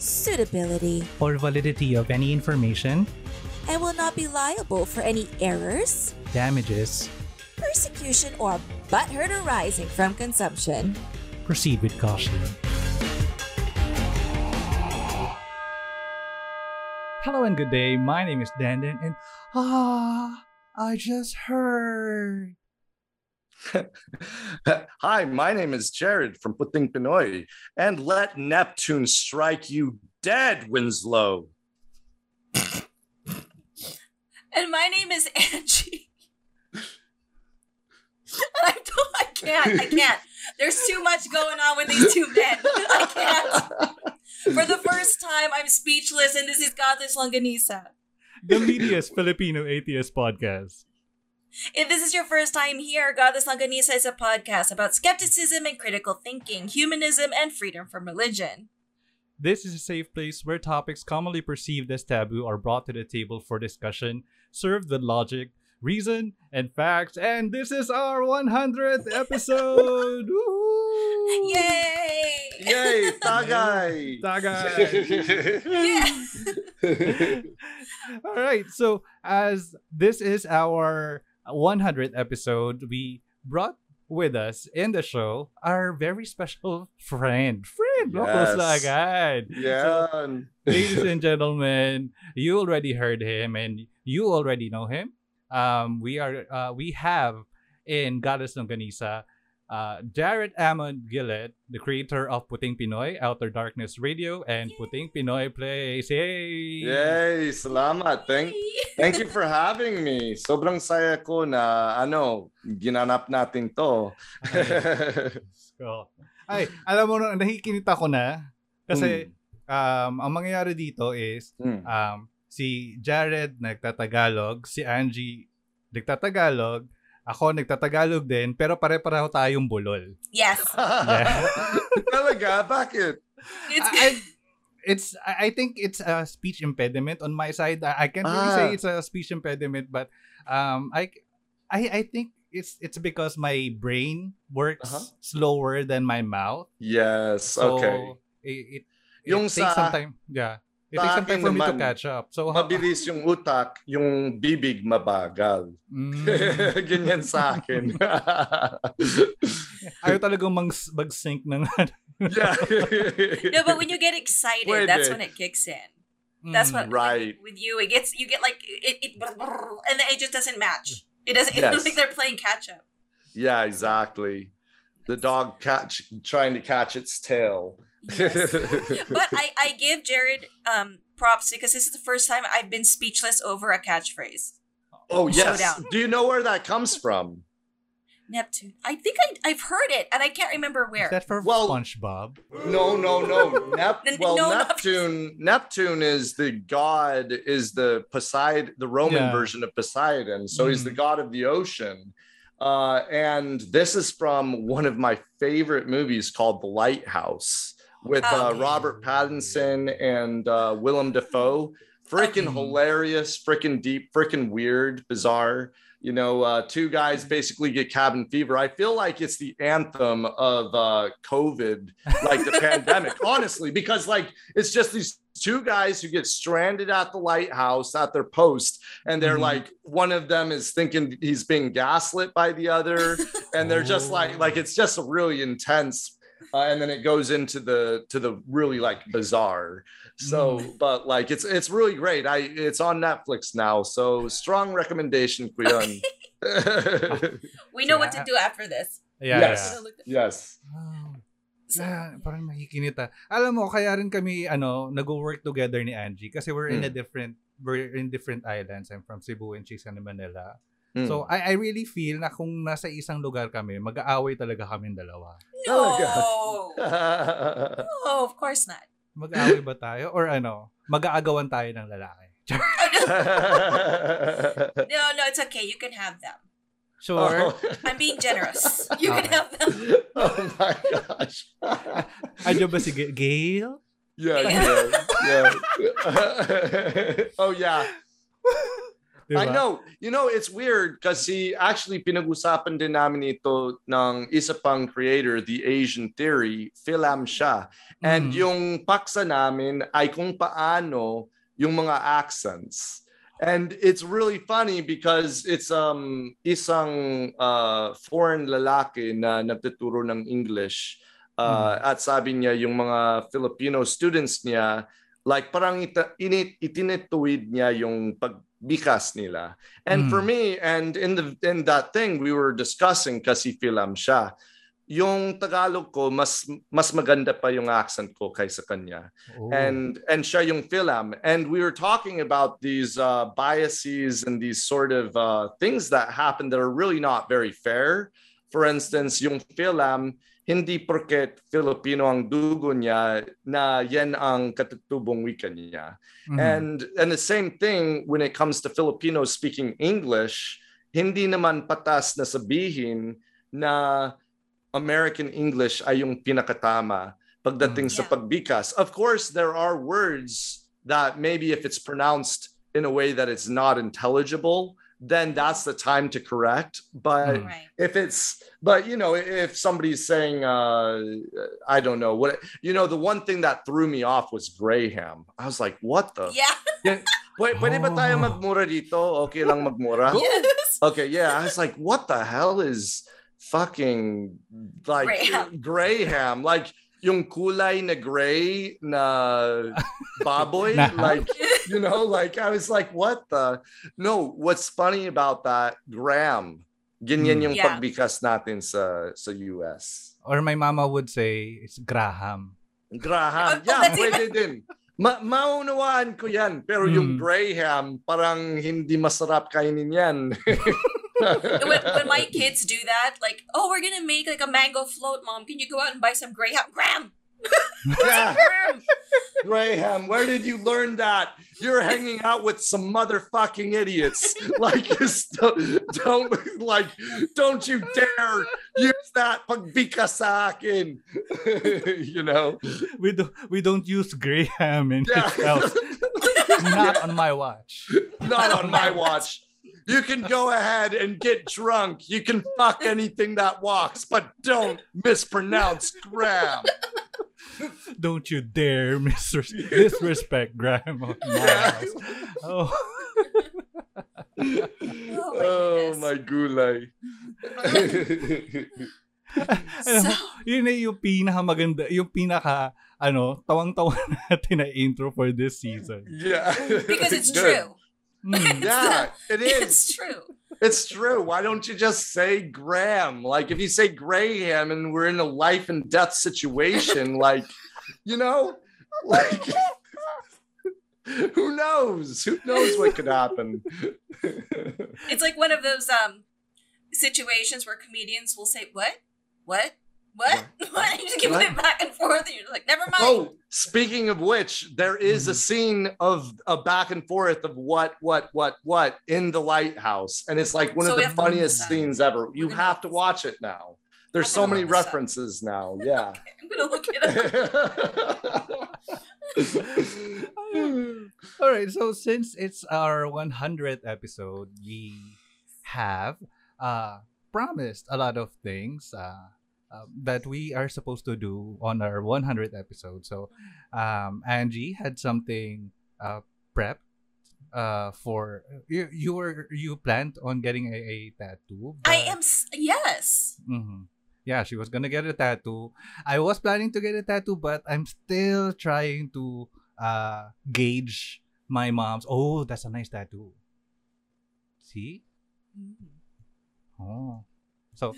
suitability, or validity of any information, and will not be liable for any errors, damages, persecution, or butthurt arising from consumption. proceed with caution. Hello and good day. My name is Dandan, and ah, I just heard. Hi, my name is Jared from Puting Pinoy, and let Neptune strike you dead, Winslow. And my name is Angie. I don't, I can't, I can't. There's too much going on with these two men. I can't. For the first time, I'm speechless, and this is Godless Longanisa. The Media's Filipino Atheist Podcast. If this is your first time here, Godless Longanisa is a podcast about skepticism and critical thinking, humanism, and freedom from religion. This is a safe place where topics commonly perceived as taboo are brought to the table for discussion, served with logic, reason, and facts. And this is our 100th episode! Yay! Yay, Tagay! Yeah. All right. So, as this is our 100th episode, we brought with us in the show our very special friend. Friend! Locos Yes. na agad. Yan. Ladies and gentlemen, you already heard him and you already know him. Um, we are uh, we have in Goddess Longanisa uh, Jared Amon Gillett, the creator of Puting Pinoy, Outer Darkness Radio, and Puting Pinoy Plays. Yay! Yay, salamat. Thank, thank you for having me. Sobrang saya ko na, ano, ginanap natin to. So, ay, alam mo, na- nakikinita ko na. Kasi, um, ang mangyayari dito is, Hmm. um, si Jared nagtatagalog, si Angie nagtatagalog, ako nagtatagalog din, pero pare-pareho tayong bulol. Yes. Talaga? Bakit? It's I, I- it's I think it's a speech impediment on my side. I, I can't really Ah. say it's a speech impediment, but um I I I think it's it's because my brain works Uh-huh. slower than my mouth. Yes, So okay. it, it, it Yung takes sa- some time. Yeah. It takes some time for me to naman, catch up. So Mabilis yung utak, yung bibig mabagal. Mm. Ganyan sa akin. Ayaw talagang mag, mag-sync ng yeah. no, but when you get excited, Pwede. that's when it kicks in. That's what Right. with, with you. It gets you get like it, it and then it just doesn't match. It doesn't. It Yes. looks like they're playing catch up. yeah, exactly. The dog catch trying to catch its tail. Yes. but I I give Jared um props because this is the first time I've been speechless over a catchphrase. oh yes. down. Do you know where that comes from? Neptune. I think I I've heard it and I can't remember Is where. that for Well- SpongeBob? No, no, no. Nep- N- well, no, no. Neptune. Neptune is the god. Is the Poseidon, the Roman Yeah. version of Poseidon. So he's the Mhm. god of the ocean. Uh, and this is from one of my favorite movies called The Lighthouse with uh, Robert Pattinson and uh, Willem Dafoe. Freaking Okay. hilarious, freaking deep, freaking weird, bizarre. You know, uh, two guys basically get cabin fever. I feel like it's the anthem of uh, COVID, like the pandemic, honestly, because like it's just these two guys who get stranded at the lighthouse at their post, and they're Mhm. like, one of them is thinking he's being gaslit by the other, and they're just like, like it's just a really intense. Uh, and then it goes into the to the really like bizarre so but like it's it's really great i it's on netflix now so strong recommendation ko we know what to do after this. Yeah, Yes. yeah. yes. So- Yeah, parang makikinita. Alam mo, kaya rin kami ano, nag-work together ni Angie kasi we're in a Mm. different we're in different islands. I'm from Cebu and she's in Manila. Mm. So I I really feel na kung nasa isang lugar kami, mag-aaway talaga kami dalawa. No. Oh, of course not. Mag-aaway ba tayo? Or ano, mag-aagawan tayo ng lalaki? No, no, it's okay. You can have them. Sure. I'm being generous. You can Okay. have them. oh my gosh. Ano ba si Ga- Gail? Yeah, Yeah. yeah, yeah. oh yeah. Diba? I know. You know, it's weird kasi actually pinag-usapan din namin ito ng isa pang creator, The Asian Theory, Philam siya. And Mm. yung paksa namin ay kung paano yung mga accents. And it's really funny because it's um isang uh, foreign lalaki na nagtuturo ng English. Uh, At sabi niya yung mga Filipino students niya, like parang ita, init, itinituwid niya yung pagbikas nila. And for Mm. me, and in the in that thing we were discussing kasi Philam siya, yung Tagalog ko mas mas maganda pa yung accent ko kaysa kanya Oh. and and siya yung Philam and we were talking about these uh, biases and these sort of uh, things that happen that are really not very fair for instance yung Philam hindi porket Filipino ang dugo niya na yan ang katutubong wika niya Mhm. and and the same thing when it comes to Filipinos speaking English, hindi naman patas na sabihin na American English ay yung pinakatama pagdating sa Yeah. pagbikas. Of course, there are words that maybe if it's pronounced in a way that it's not intelligible, then that's the time to correct. But Mm. Right. if it's but you know if somebody's saying uh i don't know what you know the one thing that threw me off was graham i was like what the Yeah. Pwede, pwede ba tayo Oh. magmura dito? Okay lang magmura? Yes. Okay, yeah. I was like, what the hell is fucking like Graham. Graham? Like yung kulay na gray na baboy? Na- like, you know, like I was like, what the? No, what's funny about that, Graham, ganyan Hmm. yung Yeah. pagbikas natin sa, sa US. Or my mama would say, it's Graham. Graham. Oh, Yeah, that's pwede din. Ma maunawaan ko yan. Pero yung Mm. Graham, parang hindi masarap kainin yan. when, when my kids do that, like, oh, we're gonna make like a mango float, mom. Can you go out and buy some Graham? Graham. yeah, Graham. Graham, where did you learn that? You're hanging out with some motherfucking idiots. Like, just don't, don't like, don't you dare use that pagbika sa akin. you know? We, don't we don't use Graham in Yeah. house. Not on my watch. Not on my watch. You can go ahead and get drunk. You can fuck anything that walks, but don't mispronounce Graham. Don't you dare misres- disrespect Graham on my Yeah. house. Oh. oh my gulay. Alam mo, So- yun na yung pinakamaganda, yung pinaka, ano, tawang-tawa natin na intro for this season. yeah. Because it's Good. true. Mm. Yeah, it is. It's true. It's true. Why don't you just say Graham? Like if you say Graham and we're in a life and death situation, like, you know, like who knows? Who knows what could happen? It's like one of those um situations where comedians will say, "What? What? What?" What? You just keep What? it back and forth, and you're like, "Never mind." oh, speaking of which, there is a scene of a back and forth of what, what, what, what in the lighthouse. And it's like one So of the have to look funniest this scenes ever. You We're have to watch it now. There's so many look up. references now. Yeah. I'm gonna look it up. All right, so since it's our 100th episode, we have uh, promised a lot of things uh, uh, that we are supposed to do on our 100th episode. So, um, Angie had something uh, prepped uh, for you. You were you planned on getting a, a tattoo. I am. Yes. Mhm. Yeah, she was gonna get a tattoo. I was planning to get a tattoo, but I'm still trying to uh gauge my mom's. Oh, that's a nice tattoo. See? Oh. So,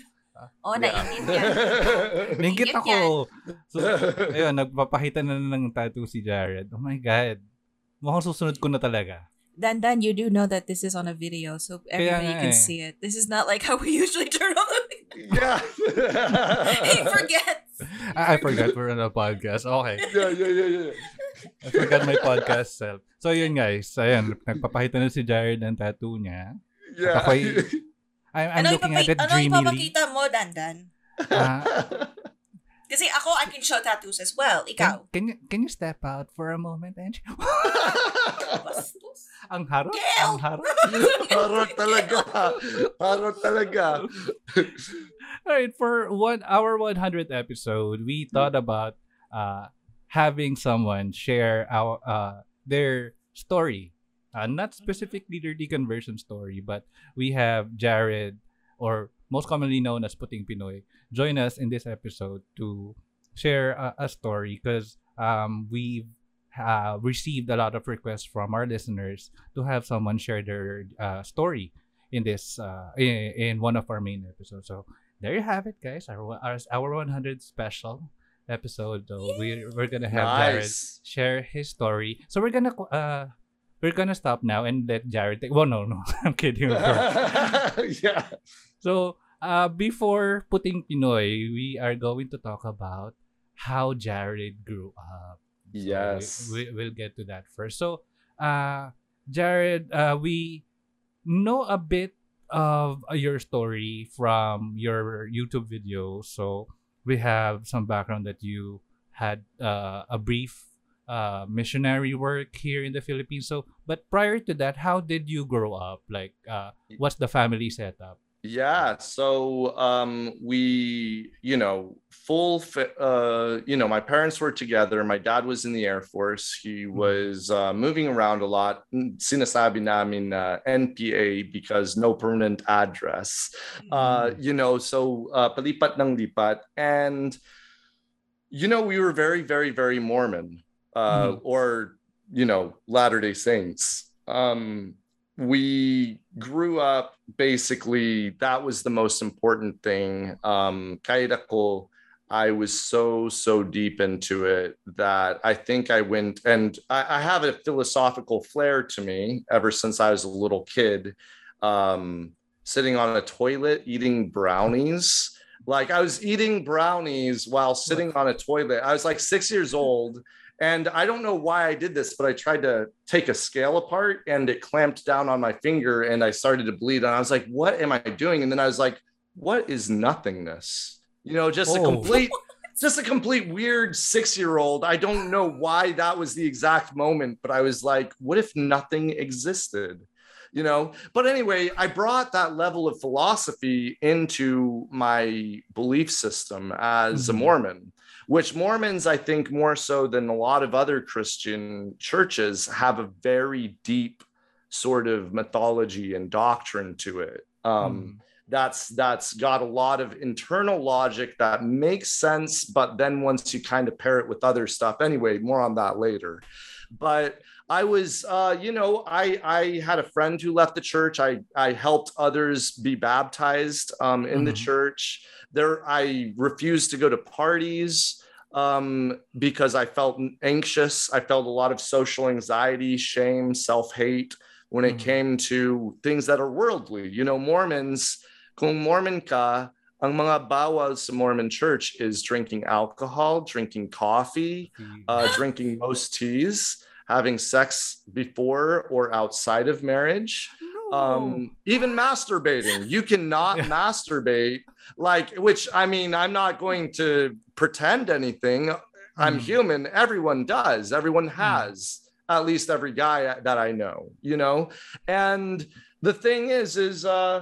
Oh, Yeah. naiintindihan. ningkit Yan, ako. So, ayun, nagpapakita na ng tattoo si Jared. Oh my God. Mukhang susunod ko na talaga. Dan Dan, you do know that this is on a video, so everybody can eh. see it. This is not like how we usually turn on the. Yeah. he forgets. I, I forgot we're on a podcast. Okay. yeah, yeah, yeah, yeah. I forgot my podcast self. So yun guys, ayan, nagpapakita na si Jared ng tattoo niya. Yeah. Ako'y- I'm, I'm ano looking at it ano dreamily. ipapakita mo, Dandan? Ah, Kasi ako, I can show tattoos as well. Ikaw. can, can you can you step out for a moment, Ange? Ang harot, Gel! ang harot. Harot talaga. Harot talaga. Alright, for one our 100th episode, we thought about uh having someone share our uh their story. Uh, not specifically their deconversion story, but we have Jared, or most commonly known as Puting Pinoy, join us in this episode to share a, a story because um we've uh, received a lot of requests from our listeners to have someone share their uh, story in this uh, in, in one of our main episodes. So there you have it, guys. Our our, our 100 special episode. So we we're gonna have Jared share his story. So we're gonna uh we're gonna stop now and let Jared take. Well, no, no, I'm kidding. yeah. so uh before putting Pinoy, we are going to talk about how Jared grew up. So Yes. we, we, we'll get to that first. So, uh, Jared, uh, we know a bit of your story from your YouTube videos. So, we have some background that you had uh, a brief uh, missionary work here in the Philippines. So, but prior to that, how did you grow up? Like, uh, what's the family setup? Yeah, so um we, you know, full uh you know, my parents were together. My dad was in the Air Force. He was uh moving around a lot. Sinasabi namin uh, NPA because no permanent address. Uh you know, so uh palipat ng lipat and you know, we were very very very Mormon uh or you know, Latter-day Saints. Um we grew up basically that was the most important thing. Um i was so so deep into it that i think i went and i, I have a philosophical flair to me ever since i was a little kid. Um sitting on a toilet eating brownies. Like i was eating brownies while sitting on a toilet. I was like six years old and I don't know why I did this, but I tried to take a scale apart and it clamped down on my finger and I started to bleed. And I was like, what am I doing? And then I was like, what is nothingness? You know, just a Oh. complete, just a complete weird six year old. I don't know why that was the exact moment, but I was like, what if nothing existed? You know, but anyway, I brought that level of philosophy into my belief system as a Mhm. Mormon which Mormons, I think, more so than a lot of other Christian churches, have a very deep sort of mythology and doctrine to it. Um, That's that's got a lot of internal logic that makes sense, but then once you kind of pair it with other stuff, anyway, more on that later. But I was, uh, you know, I I had a friend who left the church. I I helped others be baptized um, in the Mhm. church. There, I refused to go to parties um, because I felt anxious. I felt a lot of social anxiety, shame, self hate when it Mhm. came to things that are worldly. You know, Mormons, kung Mormon ka, ang mga bawal sa Mormon church is drinking alcohol, drinking coffee, uh, drinking most teas, having sex before or outside of marriage um even masturbating. You cannot Yeah. masturbate like which i mean i'm not going to pretend anything. I'm Mm. human. Everyone does. Everyone has at least every guy that i know you know? And the thing is is uh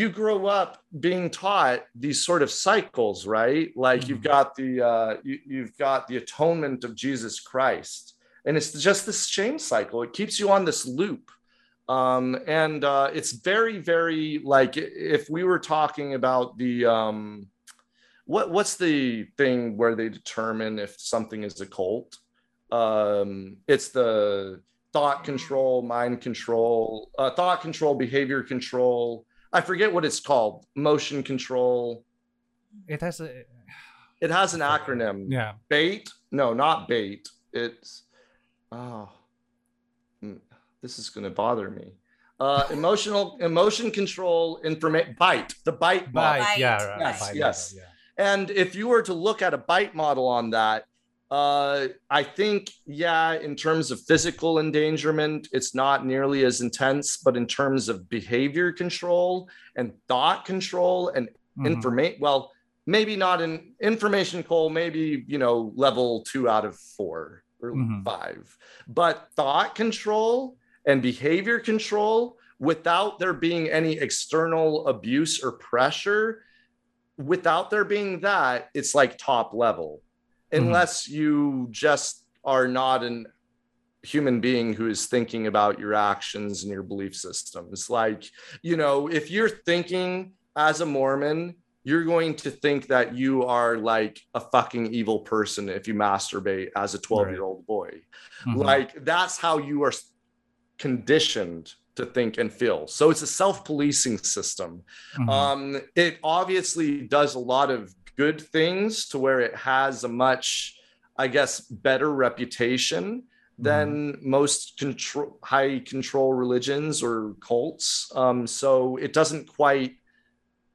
you grow up being taught these sort of cycles right? Like you've Mhm. got the uh you, you've got the atonement of jesus christ. And it's just this shame cycle. It keeps you on this loop um and uh it's very very like if we were talking about the um what what's the thing where they determine if something is a cult? Um it's the thought control mind control uh, thought control behavior control. I forget what it's called. Motion control. It has a it has an acronym. Yeah. bait? No not bait. It's oh this is going to bother me Uh, emotional emotion control information bite the bite model. Bite, Bite, yeah, right, yes, bite yes. model, yeah. And if you were to look at a bite model on that, uh, I think, yeah, in terms of physical endangerment, it's not nearly as intense, but in terms of behavior control and thought control and Mhm. information, well, maybe not in information control, maybe, you know, level two out of four or Mhm. five, but thought control and behavior control without there being any external abuse or pressure without there being that, it's like top level, Mhm. unless you just are not an human being who is thinking about your actions and your belief systems. Like, you know, if you're thinking as a Mormon, you're going to think that you are like a fucking evil person if you masturbate as a 12 year old boy. Mhm. Like, that's how you are conditioned to think and feel. So it's a self policing system. Mhm. Um, it obviously does a lot of good things to where it has a much, I guess, better reputation than most control, high control religions or cults. Um, so it doesn't quite.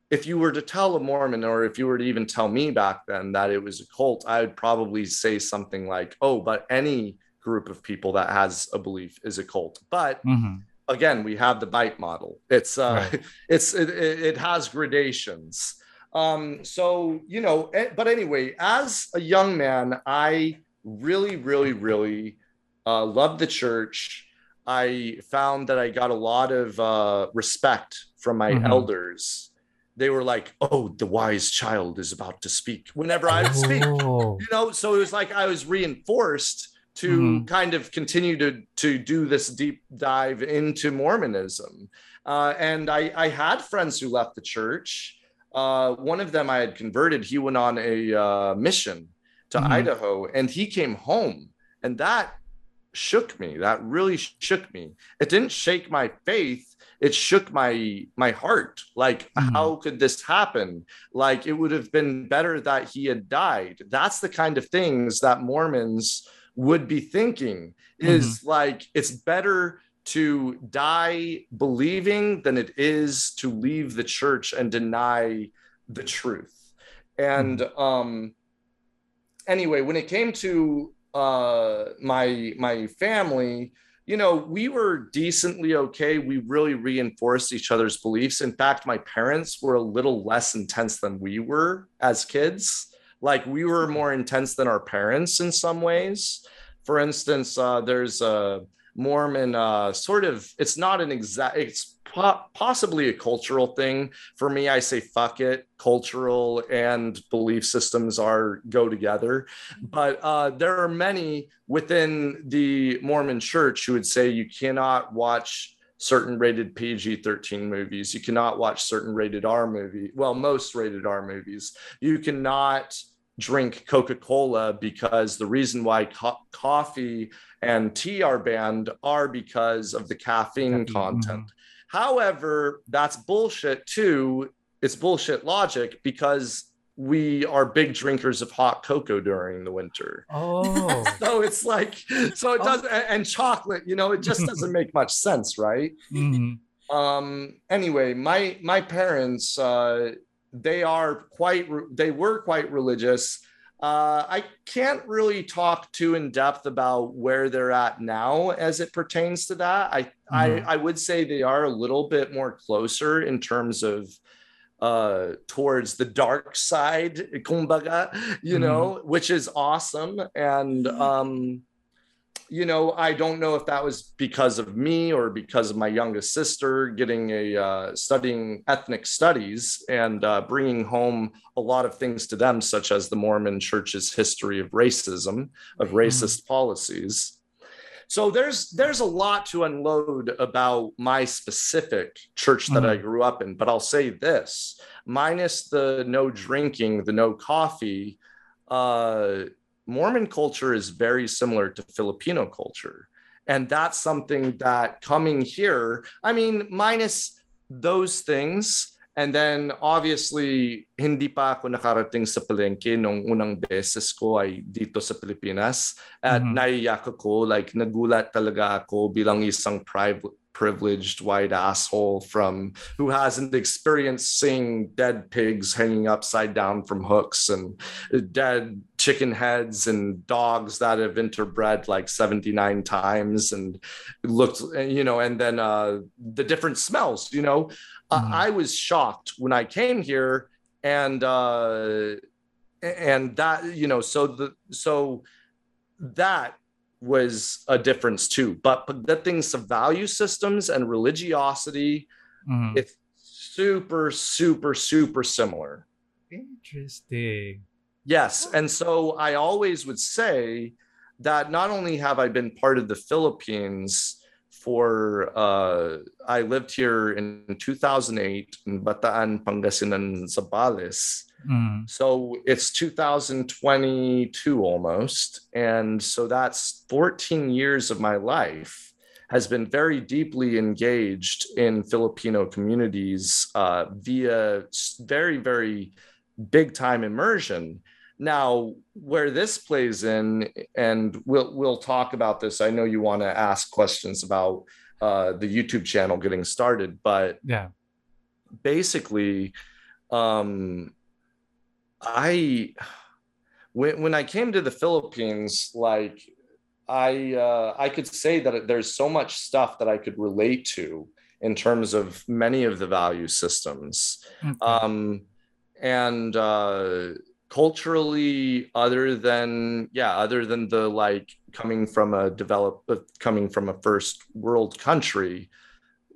If you were to tell a Mormon, or if you were to even tell me back then that it was a cult, I would probably say something like, "Oh, but any group of people that has a belief is a cult." But Mhm. again we have the bite model it's uh Right. it's it, it has gradations um so you know eh, but anyway as a young man i really really really uh loved the church i found that i got a lot of uh respect from my Mhm. elders they were like oh the wise child is about to speak whenever i would speak Oh. you know so it was like i was reinforced to Mhm. kind of continue to to do this deep dive into mormonism. Uh, and I, I had friends who left the church. Uh, one of them i had converted he went on a uh, mission to Mhm. idaho and he came home and that shook me. That really shook me. It didn't shake my faith. It shook my my heart. Like Mhm. how could this happen? Like it would have been better that he had died. That's the kind of things that mormons would be thinking is like it's better to die believing than it is to leave the church and deny the truth. And um anyway when it came to uh my my family you know we were decently okay. We really reinforced each other's beliefs. In fact my parents were a little less intense than we were as kids like we were more intense than our parents in some ways. For instance uh there's a mormon uh sort of it's not an exact it's po- possibly a cultural thing. For me i say fuck it cultural and belief systems are go together. But uh, there are many within the mormon church who would say you cannot watch certain rated pg-13 movies. You cannot watch certain rated r movie well most rated r movies. You cannot drink coca-cola because the reason why co- coffee and tea are banned are because of the caffeine Caffeine, mm-hmm. content. However that's bullshit too. It's bullshit logic because we are big drinkers of hot cocoa during the winter. Oh. So it's like, so it Oh. does, and, and chocolate, you know, it just doesn't make much sense, right? Mhm. Um, anyway, my my parents, uh, they are quite, they were quite religious. Uh, I can't really talk too in depth about where they're at now as it pertains to that. I, Mhm. I, I would say they are a little bit more closer in terms of uh towards the dark side kumbaga you Mhm. know which is awesome. And um you know i don't know if that was because of me or because of my youngest sister getting a uh, studying ethnic studies and uh, bringing home a lot of things to them such as the mormon church's history of racism of racist policies so there's there's a lot to unload about my specific church that I grew up in, but I'll say this: minus the no drinking, the no coffee, uh, Mormon culture is very similar to Filipino culture, and that's something that coming here, I mean, minus those things. And then obviously, hindi pa ako nakarating sa palengke nung unang beses ko ay dito sa Pilipinas. At Mhm. naiyak ako, like nagulat talaga ako bilang isang private privileged white asshole from who hasn't experienced seeing dead pigs hanging upside down from hooks and dead chicken heads and dogs that have interbred like 79 times and looked you know and then uh the different smells you know Mhm. I, I was shocked when i came here and uh and that you know so the so that was a difference too but, but the things of value systems and religiosity Mhm. it's super super super similar Interesting. yes and so i always would say that not only have i been part of the philippines for uh i lived here in 2008 in bataan pangasinan Zambales Mhm. so it's 2022 almost. And so that's 14 years of my life has been very deeply engaged in Filipino communities uh, via very, very big time immersion. Now, where this plays in, and we'll we'll talk about this. I know you want to ask questions about uh, the YouTube channel getting started, but Yeah. basically um i when when i came to the philippines like i uh i could say that there's so much stuff that i could relate to in terms of many of the value systems Okay. um and uh culturally other than yeah other than the like coming from a develop uh, coming from a first world country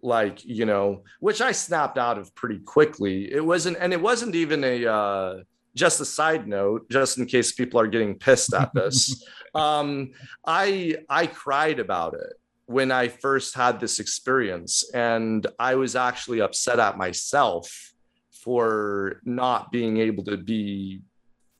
like you know which i snapped out of pretty quickly. It wasn't and it wasn't even a uh just a side note just in case people are getting pissed at this. Um i i cried about it when i first had this experience and i was actually upset at myself for not being able to be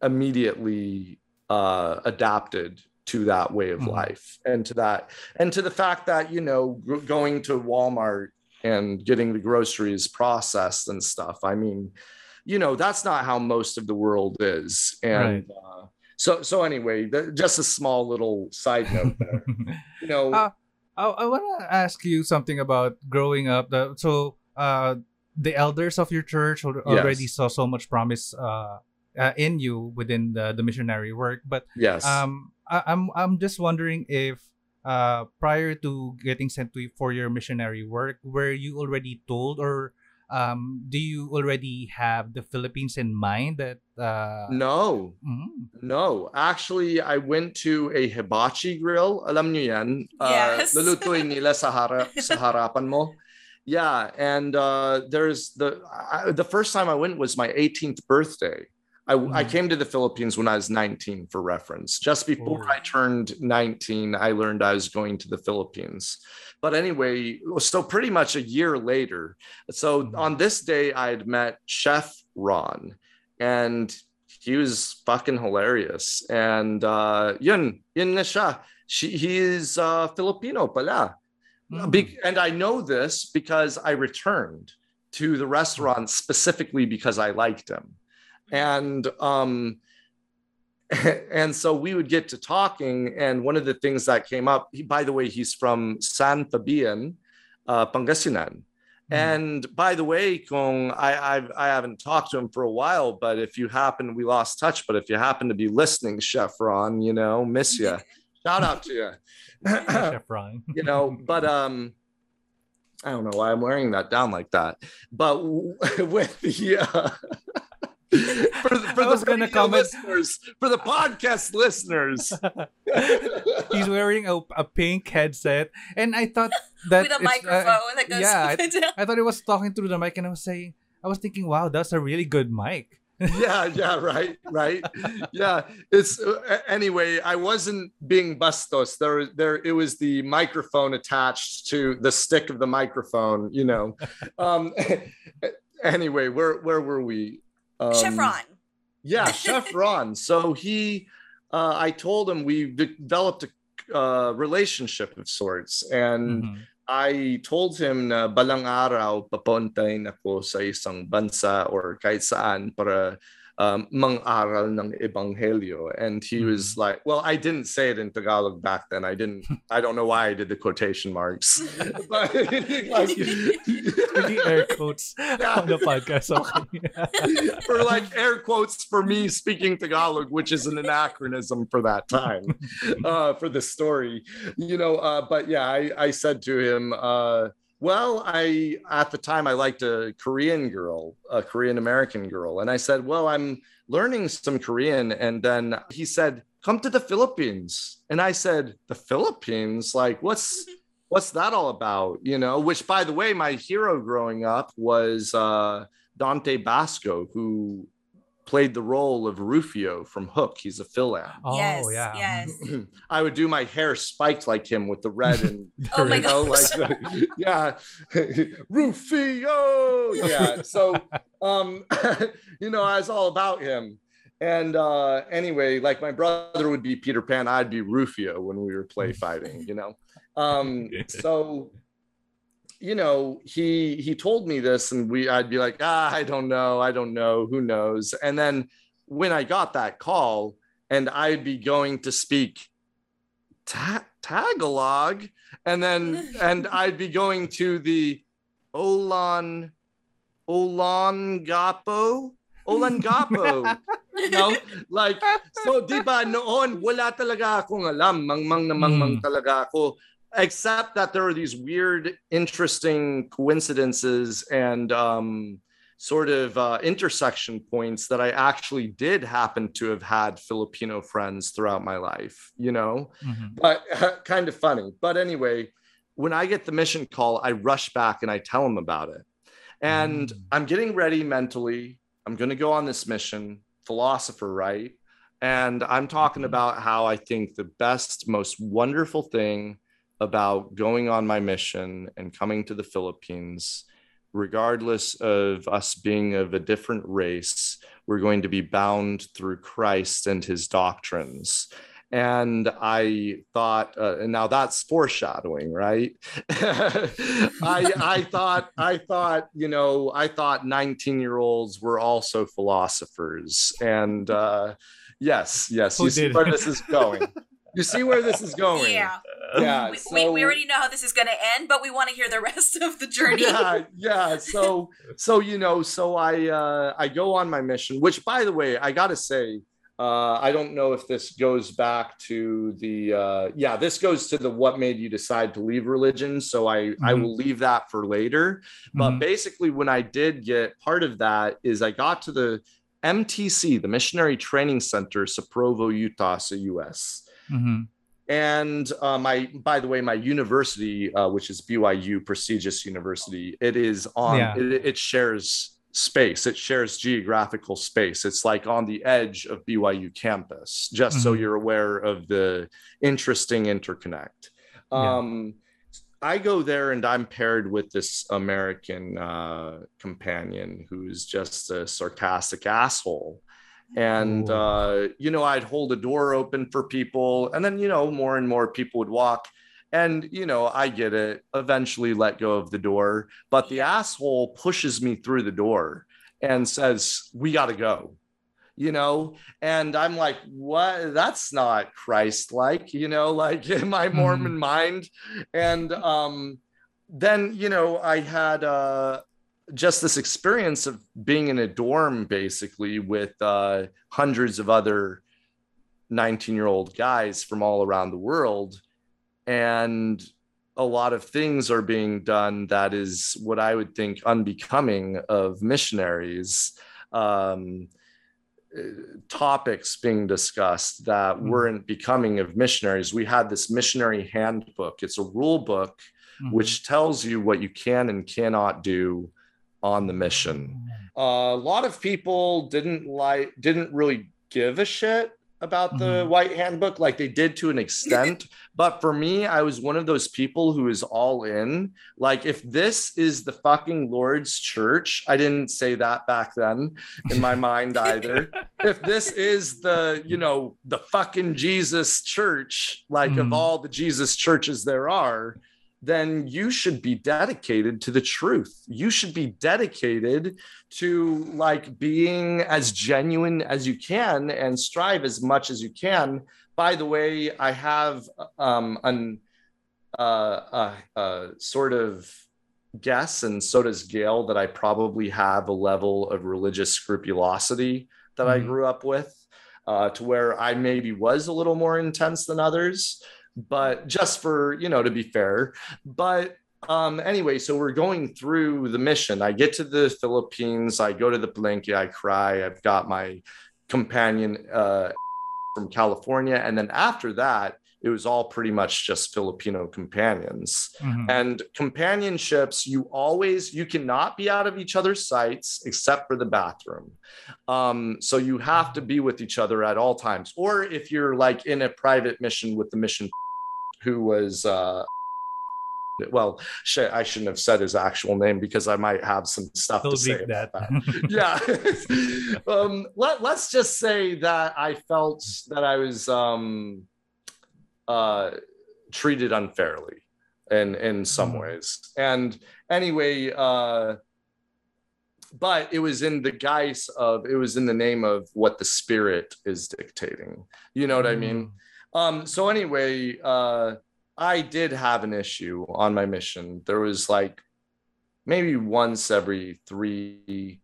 immediately uh adapted to that way of Mhm. life and to that and to the fact that you know g- going to walmart and getting the groceries processed and stuff i mean you know that's not how most of the world is and uh, so so anyway th- just a small little side note there you know Uh, I, I want to ask you something about growing up. The, so, uh, the elders of your church already Yes. saw so much promise uh, uh, in you within the, the missionary work. But yes um, I, I'm I'm just wondering if uh, prior to getting sent to for your missionary work, were you already told or um, do you already have the Philippines in mind that uh, no mm, No, actually, I went to a hibachi grill. Alam niyo yan? Uh, Yes. lulutuin nila sa, harap, sa harapan mo. Yeah, and uh, there's the I, the first time I went was my 18th birthday. I, I Mhm. came to the Philippines when I was 19 for reference. Just before Oh. I turned 19, I learned I was going to the Philippines. But anyway, so pretty much a year later, so Mhm. on this day, I had met Chef Ron, and he was fucking hilarious. And uh, yun, yun na siya. She, he is uh, Filipino pala. mm, Be- and I know this because I returned to the restaurant specifically because I liked him. And um and so we would get to talking and one of the things that came up he, by the way he's from San Fabian uh Pangasinan mm. and by the way kung I I've, I haven't talked to him for a while but if you happen we lost touch but if you happen to be listening chef Ron you know miss you shout out to you Chef Ron. you know but um i don't know why i'm wearing that down like that but with the uh for, the- for I the radio comment- listeners. For the podcast listeners. He's wearing a, a pink headset, and I thought that with a it's, uh, that goes yeah, down. I thought it was talking through the mic, and I was saying, I was thinking, wow, that's a really good mic. yeah yeah right right. Yeah it's uh, anyway i wasn't being bustos there there it was the microphone attached to the stick of the microphone you know. Um anyway where where were we um, Chef Ron. Yeah, Chef Ron. So he, uh, I told him we developed a uh, relationship of sorts, and Mhm. I told him na balang araw papuntahin ako sa isang bansa or kahit saan para um, mang-aral ng ebanghelyo. And he was like, well, I didn't say it in Tagalog back then. I didn't, I don't know why I did the quotation marks. but like, air quotes on the podcast. Okay. for like air quotes for me speaking Tagalog, which is an anachronism for that time, uh, for the story, you know. Uh, but yeah, I, I said to him, uh, well, I at the time I liked a Korean girl, a Korean American girl, and I said, well, I'm learning some Korean, and then he said, come to the Philippines, and I said, the Philippines, like what's what's that all about? You know, which by the way, my hero growing up was. Uh, Dante Basco, who played the role of Rufio from Hook. He's a Philam. Oh, yes, yeah. yes. I would do my hair spiked like him with the red and Oh my you know, gosh. like the- yeah, Rufio. Yeah. So, um, you know, I was all about him. And uh, anyway, like my brother would be Peter Pan, I'd be Rufio when we were play fighting. You know, um, so you know he he told me this and we i'd be like ah i don't know i don't know who knows? And then when i got that call and i'd be going to speak ta- tagalog and then and i'd be going to the olan Olongapo olan gapo you know like so di ba noon wala talaga akong alam mangmang na mangmang talaga ako except that there are these weird interesting coincidences and um sort of uh, intersection points that I actually did happen to have had Filipino friends throughout my life, you know, Mhm. but kind of funny. But anyway, when I get the mission call, I rush back and I tell them about it. And Mm. I'm getting ready mentally. I'm going to go on this mission, philosopher, right? And I'm talking Mhm. about how I think the best, most wonderful thing about going on my mission and coming to the Philippines, regardless of us being of a different race, we're going to be bound through Christ and his doctrines. And I thought, uh, and now that's foreshadowing, right? I, I thought, I thought, you know, I thought 19 year olds were also philosophers. And uh, yes, yes, Who you see where this is going. You see where this is going. Yeah. Yeah. We, so- we, we already know how this is going to end, but we want to hear the rest of the journey. yeah yeah so so you know so i uh i go on my mission which by the way i gotta say uh i don't know if this goes back to the uh yeah this goes to the what made you decide to leave religion so i i Mhm. will leave that for later but Mhm. basically when i did get part of that is i got to the mtc the missionary training center sa Provo utah so us Mhm. and uh, my by the way my university uh, which is byu prestigious university it is on Yeah. it, it shares space it shares geographical space it's like on the edge of byu campus just so Mhm. you're aware of the interesting interconnect Yeah. um i go there and i'm paired with this american uh, companion who's just a sarcastic asshole and uh, you know i'd hold a door open for people and then you know more and more people would walk. And you know i get it eventually let go of the door. But the asshole pushes me through the door and says we got to go you know? And i'm like what? That's not christ like you know? Like in my mormon mind. And um then you know i had uh just this experience of being in a dorm basically with uh, hundreds of other 19 year old guys from all around the world and a lot of things are being done that is what i would think unbecoming of missionaries um, uh, topics being discussed that Mm. weren't becoming of missionaries we had this missionary handbook it's a rule book Mhm. which tells you what you can and cannot do on the mission. a lot of people didn't like didn't really give a shit about the Mhm. white handbook like they did to an extent but for me i was one of those people who is all in like if this is the fucking lord's church i didn't say that back then in my mind either if this is the you know the fucking jesus church like of Mhm. all the jesus churches there are then you should be dedicated to the truth. You should be dedicated to like being as genuine as you can and strive as much as you can. By the way, I have um, an uh, uh, uh, sort of guess, and so does Gail, that I probably have a level of religious scrupulosity that I Mhm. grew up with, uh, to where I maybe was a little more intense than others, but just for, you know, to be fair. But um, anyway, so we're going through the mission. I get to the Philippines, I go to the Palenque, I cry. I've got my companion uh, from California. And then after that, it was all pretty much just Filipino companions Mhm. and companionships you always you cannot be out of each other's sights except for the bathroom um, so you have to be with each other at all times or if you're like in a private mission with the mission who was uh well shit, i shouldn't have said his actual name because i might have some stuff Don't to say that. that. Yeah. Um let, let's just say that i felt that i was um uh treated unfairly in in some Mhm. ways. And anyway uh but it was in the guise of it was in the name of what the spirit is dictating. You know what i mean um, so anyway, uh, I did have an issue on my mission. There was like maybe once every three,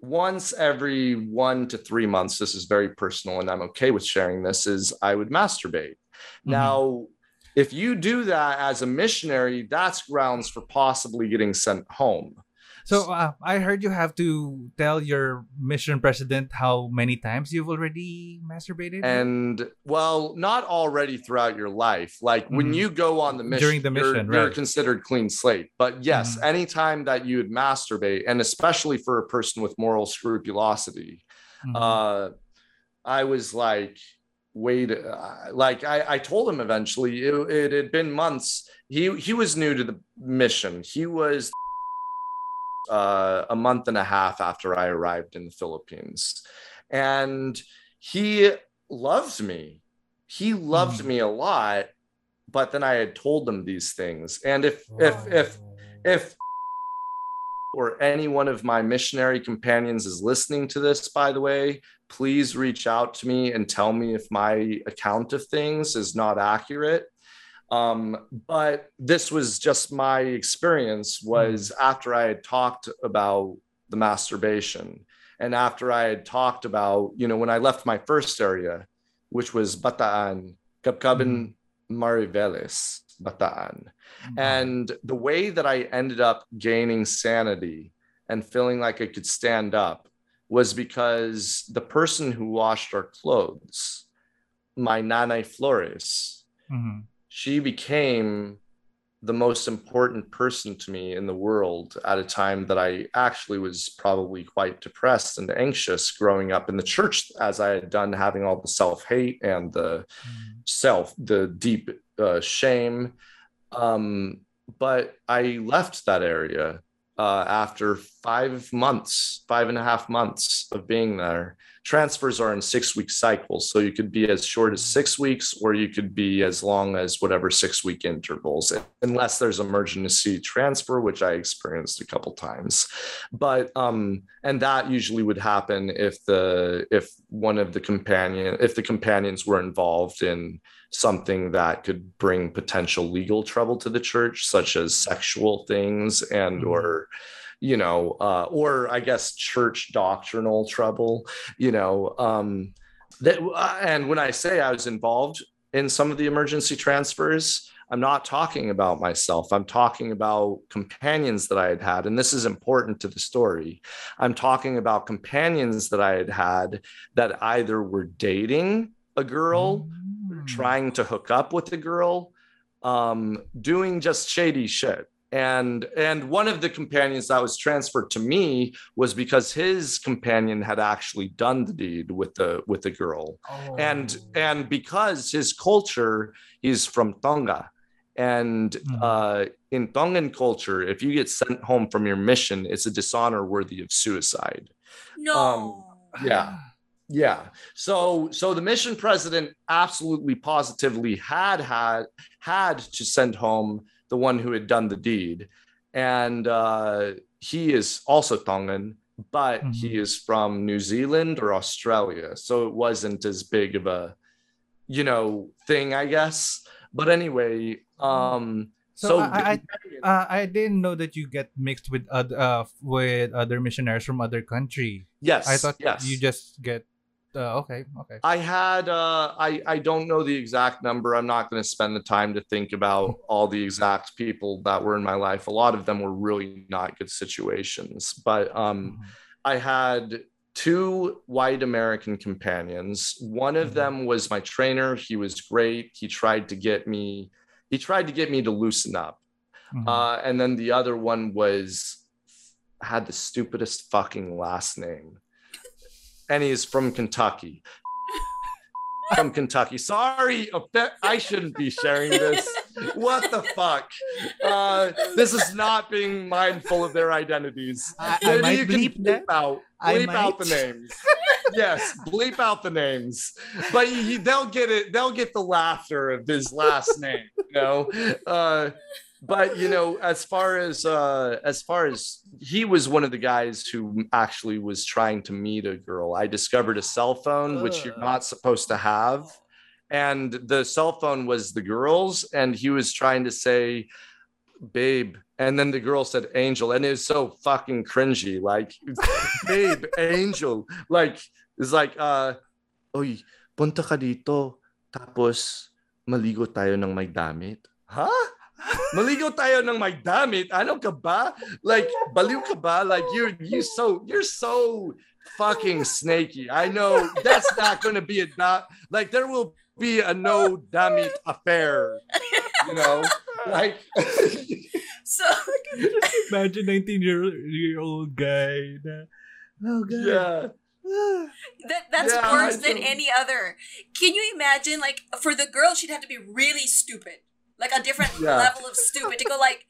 once every one to three months. This is very personal, and I'm okay with sharing this. Is I would masturbate. Mhm. Now, if you do that as a missionary, that's grounds for possibly getting sent home. So uh, I heard you have to tell your mission president how many times you've already masturbated. and well not already throughout your life like when Mhm. you go on the mission During the you're- mission, you're, considered clean slate but yes Mhm. anytime that you would masturbate and especially for a person with moral scrupulosity Mhm. uh i was like wait uh, like I, I told him eventually it, it had been months he he was new to the mission he was uh, a month and a half after i arrived in the philippines and he loved me he loved Mhm. me a lot but then i had told him these things and if if if if or any one of my missionary companions is listening to this, by the way, please reach out to me and tell me if my account of things is not accurate. Um, but this was just my experience was after I had talked about the masturbation and after I had talked about, you know, when I left my first area, which was Bataan, Cabcaben Mariveles, Bataan. And the way that I ended up gaining sanity and feeling like I could stand up was because the person who washed our clothes, my Nanay Flores, Mhm. She became the most important person to me in the world at a time that I actually was probably quite depressed and anxious growing up in the church as I had done having all the self-hate and the Mhm. self, the deep uh, shame. Um, but I left that area uh, after five months, five and a half months of being there. Transfers are in six week cycles. So you could be as short as six weeks, or you could be as long as whatever six week intervals, unless there's emergency transfer, which I experienced a couple times. But um, and that usually would happen if the if one of the companion if the companions were involved in something that could bring potential legal trouble to the church such as sexual things and Mhm. or you know uh, or i guess church doctrinal trouble you know um that and when i say i was involved in some of the emergency transfers i'm not talking about myself. I'm talking about companions that i had had and this is important to the story. I'm talking about companions that i had had that either were dating a girl Mm. trying to hook up with the girl, um, doing just shady shit. And and one of the companions that was transferred to me was because his companion had actually done the deed with the with the girl. And Oh. and because his culture, he's from Tonga. And Mhm. uh, in Tongan culture, if you get sent home from your mission, it's a dishonor worthy of suicide. No. yeah. Yeah. So so the mission president absolutely positively had had had to send home the one who had done the deed, and uh, he is also Tongan, but Mhm. he is from New Zealand or Australia, so it wasn't as big of a, you know, thing, I guess. But anyway, um, So, so, I, I, uh, I didn't know that you get mixed with other uh, with other missionaries from other country. yes, I thought yes. you just get. Uh, okay, okay. I had uh I I don't know the exact number. I'm not going to spend the time to think about all the exact people that were in my life. A lot of them were really not good situations, but um Mhm. I had two white American companions. One of Mhm. them was my trainer. He was great. He tried to get me he tried to get me to loosen up. Mhm. Uh and then the other one was had the stupidest fucking last name. And he's from Kentucky. from Kentucky. Sorry, I shouldn't be sharing this. What the fuck? Uh, this is not being mindful of their identities. I- I Maybe might you can bleep that. out, I bleep out the names. yes, bleep out the names. But he, they'll get it. They'll get the laughter of his last name. You know. Uh, but you know as far as uh as far as he was one of the guys who actually was trying to meet a girl. I discovered a cell phone which you're not supposed to have. And the cell phone was the girl's and he was trying to say babe and then the girl said angel and it was so fucking cringy like babe angel like it's like uh oy punta ka dito tapos maligo tayo ng may damit. Huh Maligo tayo ng may damit. Ano ka ba? Like, baliw ka ba? Like, you're, you so, you're so fucking snaky. I know that's not going to be a, da- like, there will be a no damit affair, you know? Like, So Imagine 19 year, year old guy. Na, oh god. yeah. that that's Yeah, worse than any other. Can you imagine like for the girl she'd have to be really stupid. Like a different Yeah. level of stupid to go like,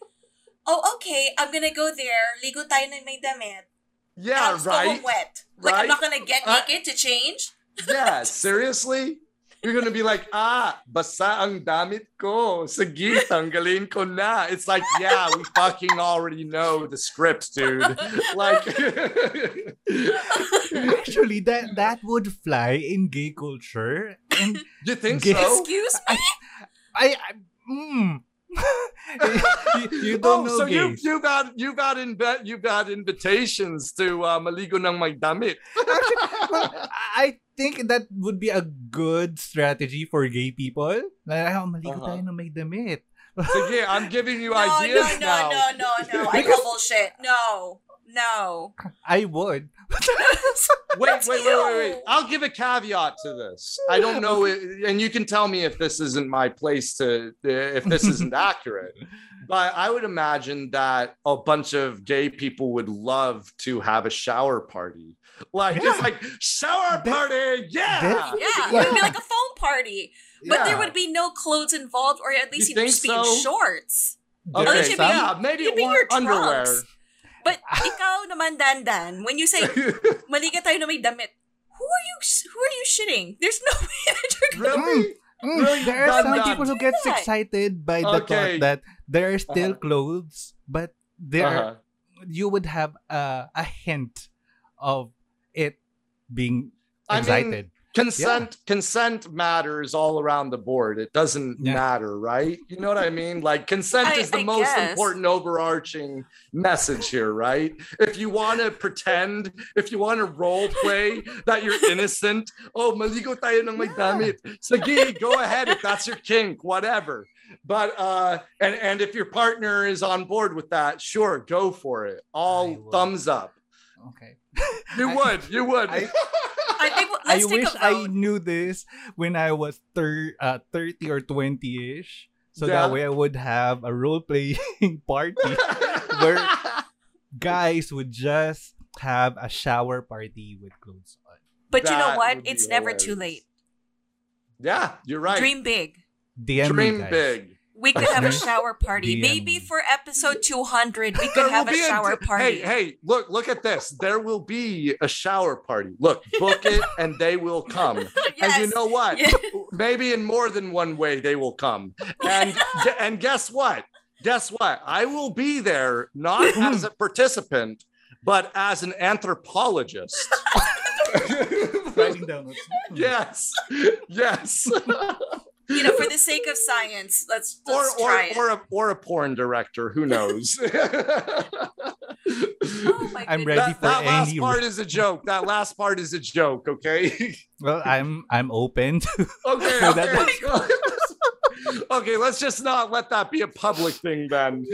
"Oh, okay, I'm going to go there. Ligo tayo ng may damit. Yeah, Tapos go right? home wet. Like I'm not going to get I- naked to change." Yeah, seriously? You're gonna be like, ah, basa ang damit ko. Sige, tanggalin ko na. It's like, yeah, we fucking already know the script, dude. Like, Actually, that that would fly in gay culture, and you think Gay- so? Excuse me. I, I mm. you, you don't oh, know so you gays. you got you got inv- you got invitations to uh, maligo ng may damit. I think that would be a good strategy for gay people. Na, ah, maligo Uh-huh. tayo na may damit. Sige, I'm giving you No, ideas no, no, now. no, no, no. I call bullshit. No. No. I would. Wait, wait, wait, wait, wait. you. I'll give a caveat to this. I don't know, it, and you can tell me if this isn't my place to, eh, if this isn't accurate. But I would imagine that a bunch of gay people would love to have a shower party. Like it's Yeah. like shower That- party, yeah, Definitely. Yeah, it would be like a phone party. But there would be no clothes involved, or at least You you'd think just be in shorts. There Okay, are should be- yeah, maybe you'd be your underwear. trunks. But ikaw naman, Dandan, when you say, maliga tayo na may damit, who are you who are you shitting? There's no way that you're gonna... really? Mm, Really there are done some that. people who gets Yeah. excited by the Okay. thought that there are still Uh-huh. clothes, but there Uh-huh. you would have a, a hint of it being I mean, excited. consent consent matters all around the board it doesn't Yeah. matter right you know what i mean like consent I- is the I most guess. important overarching message here right if you want to pretend if you want to role play that you're innocent oh maligo tayo ng may Yeah. damit sige go ahead if that's your kink whatever but uh and and if your partner is on board with that sure go for it all thumbs up okay. You I- would you would I- I think I let's take wish a I vote. knew this when I was thir- uh, 30 or 20-ish. So Yeah. that way I would have a role-playing party where guys would just have a shower party with clothes on. But you know what? would be It's never too late. yeah you're right Dream big. DM me, dream guys. big We could have a shower party. DM Maybe for episode 200, we could have a be shower party. Hey, hey, look, look at this. There will be a shower party. Look, book it and they will come. yes. And you know what? Yeah. Maybe in more than one way they will come. And and guess what? guess what? I will be there not as a participant, but as an anthropologist. Writing down yes, yes, You know, for the sake of science, let's, or let's or try it. or a or a porn director. Who knows? oh I'm ready that, for that last any- part is a joke. That last part is a joke. Okay. Well, I'm I'm open to Okay. So that- okay. okay. Let's just not let that be a public thing then.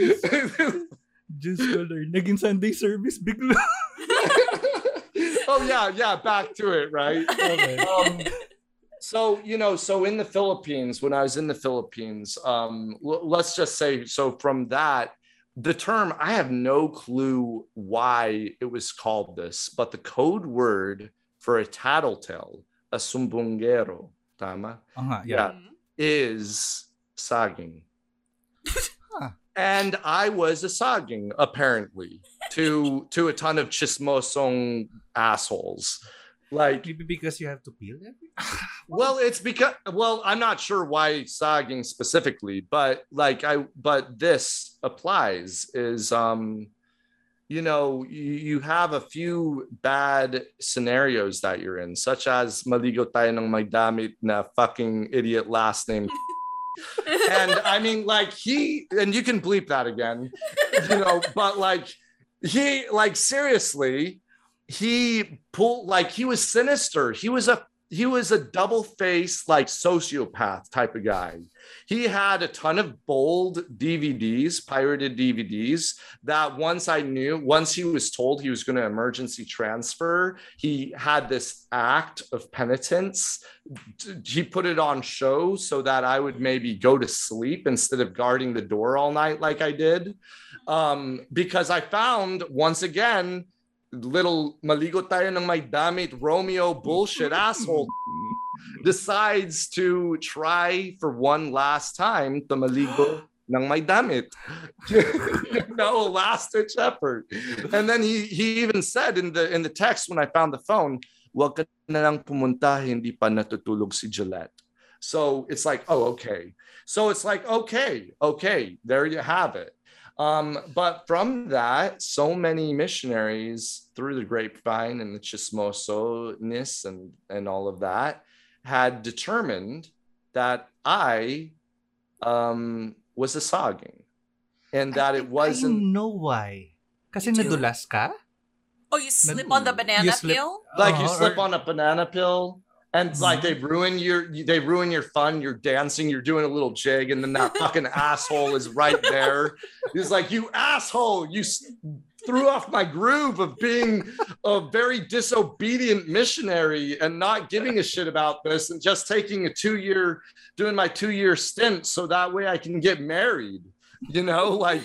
just color. Naging Sunday service bigla. oh yeah, yeah. Back to it, right? Okay. um, so you know so in the philippines when i was in the philippines um, l- let's just say so from that the term i have no clue why it was called this but the code word for a tattletale a sumbongero tama Uh-huh, Yeah. yeah. Mhm. is saging Huh. and i was a saging apparently to to a ton of chismosong assholes like Maybe because you have to peel it. well, it's because well, I'm not sure why sagging specifically, but like I but this applies is um you know, you, you have a few bad scenarios that you're in, such as maligo tayo ng may damit na fucking idiot last name. and I mean, like he, and you can bleep that again, you know, but like he, like seriously, he pulled like he was sinister. He was a he was a double faced like sociopath type of guy. He had a ton of bold DVDs, pirated DVDs that once I knew, once he was told he was going to emergency transfer, he had this act of penitence. He put it on show so that I would maybe go to sleep instead of guarding the door all night like I did. Um, because I found once again little maligo tayo ng may damit Romeo bullshit asshole decides to try for one last time to maligo ng may damit. no last ditch effort. And then he he even said in the in the text when I found the phone, wag ka na lang pumunta, hindi pa natutulog si Gillette. So it's like, oh, okay. So it's like, okay, okay, there you have it. Um, but from that, so many missionaries through the grapevine and the chismoso-ness and, and all of that had determined that I um, was a saging and that it I wasn't know why. Kasi You do? nadulas ka? Oh, you slip on the banana You slip- peel? like you Uh-huh, slip or- on a banana pill and like they ruin your they ruin your fun you're dancing you're doing a little jig and then that fucking asshole is right there. He's like you asshole you threw off my groove of being a very disobedient missionary and not giving a shit about this and just taking a two year doing my two year stint so that way i can get married you know? Like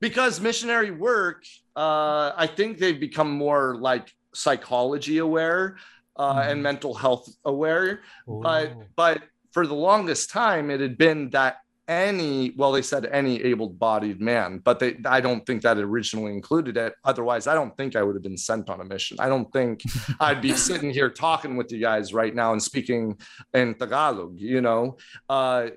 because missionary work uh, i think they've become more like psychology aware uh, and Mhm. mental health aware but Oh. but for the longest time it had been that any well they said any able-bodied man but they i don't think that originally included it otherwise i don't think i would have been sent on a mission i don't think i'd be sitting here talking with you guys right now and speaking in tagalog you know uh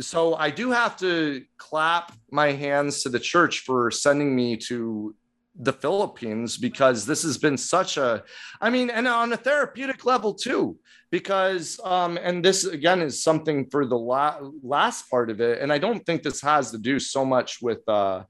so i do have to clap my hands to the church for sending me to the philippines because this has been such a i mean and on a therapeutic level too because um and this again is something for the la- last part of it and i don't think this has to do so much with uh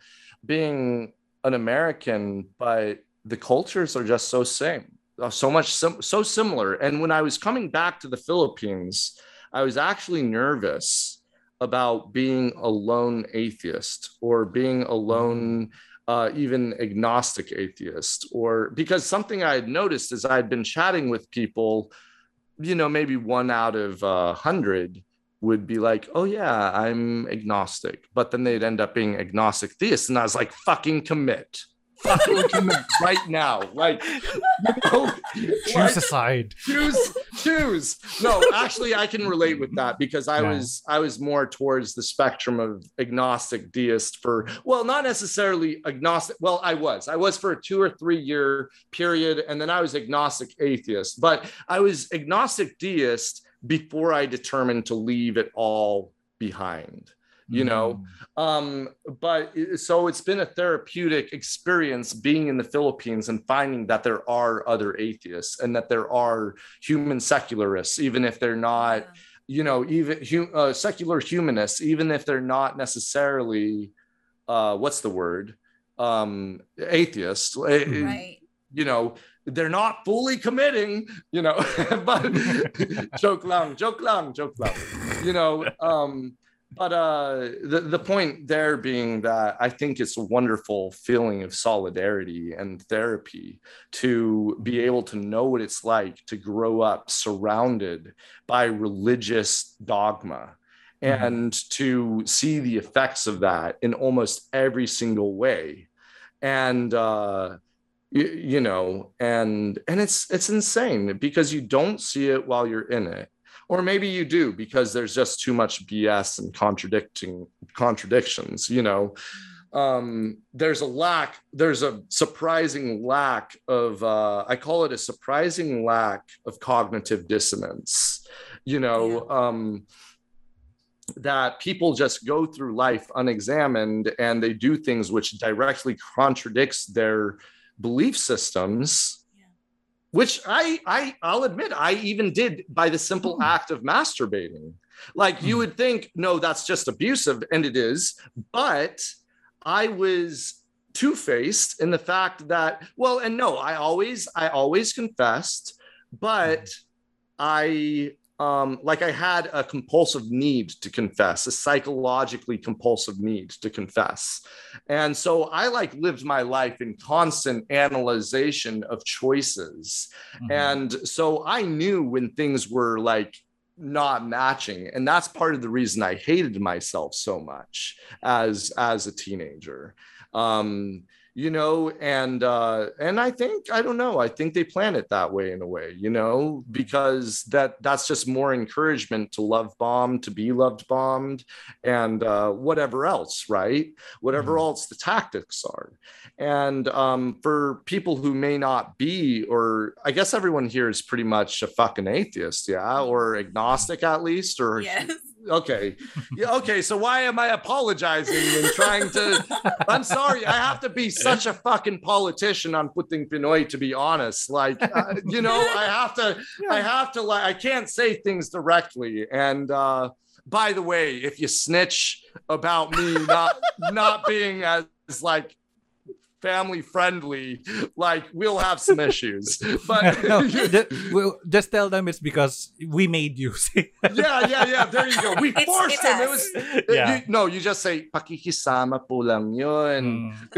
being an american but the cultures are just so same uh, so much sim- so similar. And when i was coming back to the philippines i was actually nervous about being a lone atheist or being a lone uh, even agnostic atheist or because something i had noticed is i had been chatting with people you know, maybe one out of a hundred would be like, oh yeah, I'm agnostic. But then they'd end up being agnostic theists. And I was like, fucking commit. Fucking commit right now. Like, you know, Choose like, a side. choose choose no actually i can relate with that because i Yeah. was i was more towards the spectrum of agnostic deist for well not necessarily agnostic well i was i was for a two or three year period and then i was agnostic atheist but i was agnostic deist before i determined to leave it all behind you know Mm. um but so it's been a therapeutic experience being in the philippines and finding that there are other atheists and that there are human secularists even if they're not you know even uh, secular humanists even if they're not necessarily uh what's the word um atheists Eh, Mhm. right. you know they're not fully committing you know but joke long, joke long, joke long, you know um but uh the, the point there being that i think it's a wonderful feeling of solidarity and therapy to be able to know what it's like to grow up surrounded by religious dogma Mhm. and to see the effects of that in almost every single way and uh you, you know and and it's it's insane because you don't see it while you're in it or maybe you do because there's just too much bs and contradicting contradictions you know um there's a lack there's a surprising lack of uh i call it a surprising lack of cognitive dissonance you know um that people just go through life unexamined and they do things which directly contradicts their belief systems Yeah. Which i i i'll admit i even did by the simple Hmm. act of masturbating like you Hmm. would think no that's just abusive and it is but i was two-faced in the fact that well and no i always i always confessed but i um like i had a compulsive need to confess a psychologically compulsive need to confess and so i like lived my life in constant analyzation of choices Mhm. and so I knew when things were like not matching. And that's part of the reason I hated myself so much as as a teenager. Um, you know, and uh, and I think I don't know. I think they plan it that way in a way, you know, because that that's just more encouragement to love bomb, to be loved bombed, and uh, whatever else, right? Whatever Mhm. else the tactics are. And um, for people who may not be, or I guess everyone here is pretty much a fucking atheist, yeah, or agnostic at least, or Yes. Okay, yeah, okay. So why am I apologizing and trying to? I'm sorry, I have to be such a fucking politician on Puting Pinoy to be honest. Like, uh, you know, I have to, I have to, like, I can't say things directly. And uh, by the way, if you snitch about me not not being as like family friendly, like we'll have some issues. But no, ju- well, just tell them it's because we made you say yeah, yeah, yeah. There you go. We It's- forced it's him. It was Yeah. you- no, you just say pakikisama po lang yun. Mm.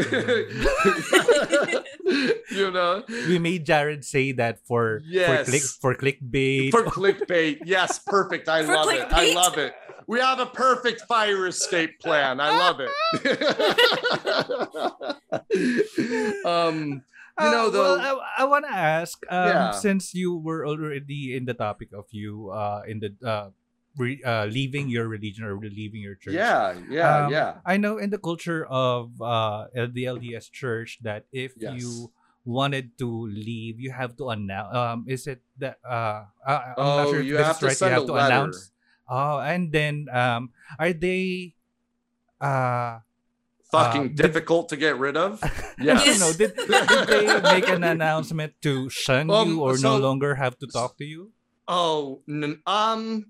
you know, we made Jared say that for Yes. for click for clickbait. for clickbait. Yes, perfect. I For love it. I love it. We have a perfect fire escape plan. I love it. um, you know, Uh, though. well, I, I want to ask, um, Yeah. since you were already in the topic of you uh, in the uh, re- uh, leaving your religion or leaving your church. yeah, yeah, Um, yeah. I know in the culture of uh, the LDS church that if Yes. you wanted to leave, you have to announce. Um, is it that? Uh, I, I'm not Oh, sure if you have to right. send you have a to letter. announce. Oh, and then um, are they? Uh, Fucking uh, did- difficult to get rid of. I Yes. know. Did, did they make an announcement to shun Um, you or so- no longer have to talk to you? Oh, n- um,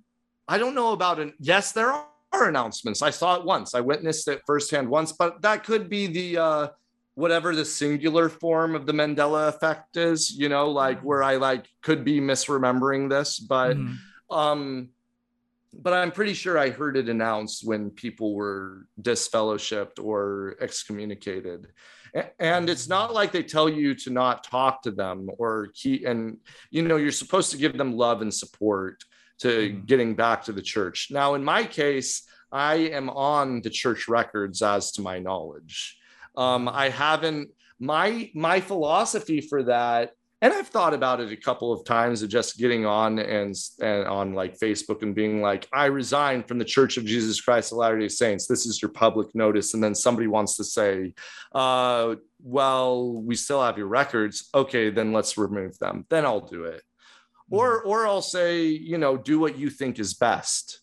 I don't know about it. Yes, there are announcements. I saw it once. I witnessed it firsthand once, but that could be the uh, whatever the singular form of the Mandela effect is. You know, like where I like could be misremembering this, but Mhm. um, but I'm pretty sure I heard it announced when people were disfellowshipped or excommunicated. And it's not like they tell you to not talk to them or keep, and you know, you're supposed to give them love and support to Mhm. getting back to the church. Now, in my case, I am on the church records as to my knowledge. Um, I haven't my my philosophy for that and I've thought about it a couple of times of just getting on and, and on like Facebook and being like, I resign from the Church of Jesus Christ of Latter Day Saints. This is your public notice, and then somebody wants to say, uh, "Well, we still have your records. Okay, then let's remove them. Then I'll do it." Or or I'll say, you know, do what you think is best.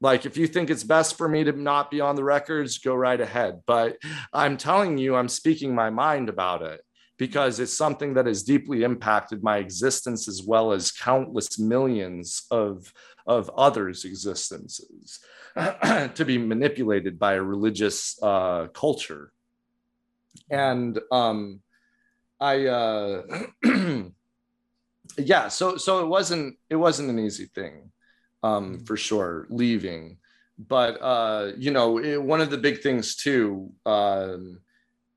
Like, if you think it's best for me to not be on the records, go right ahead. But I'm telling you, I'm speaking my mind about it because it's something that has deeply impacted my existence as well as countless millions of, of others' existences to be manipulated by a religious uh, culture. And um, I, uh, yeah, so so it wasn't it wasn't an easy thing, um, for sure, leaving. But uh, you know, it, one of the big things too. Um,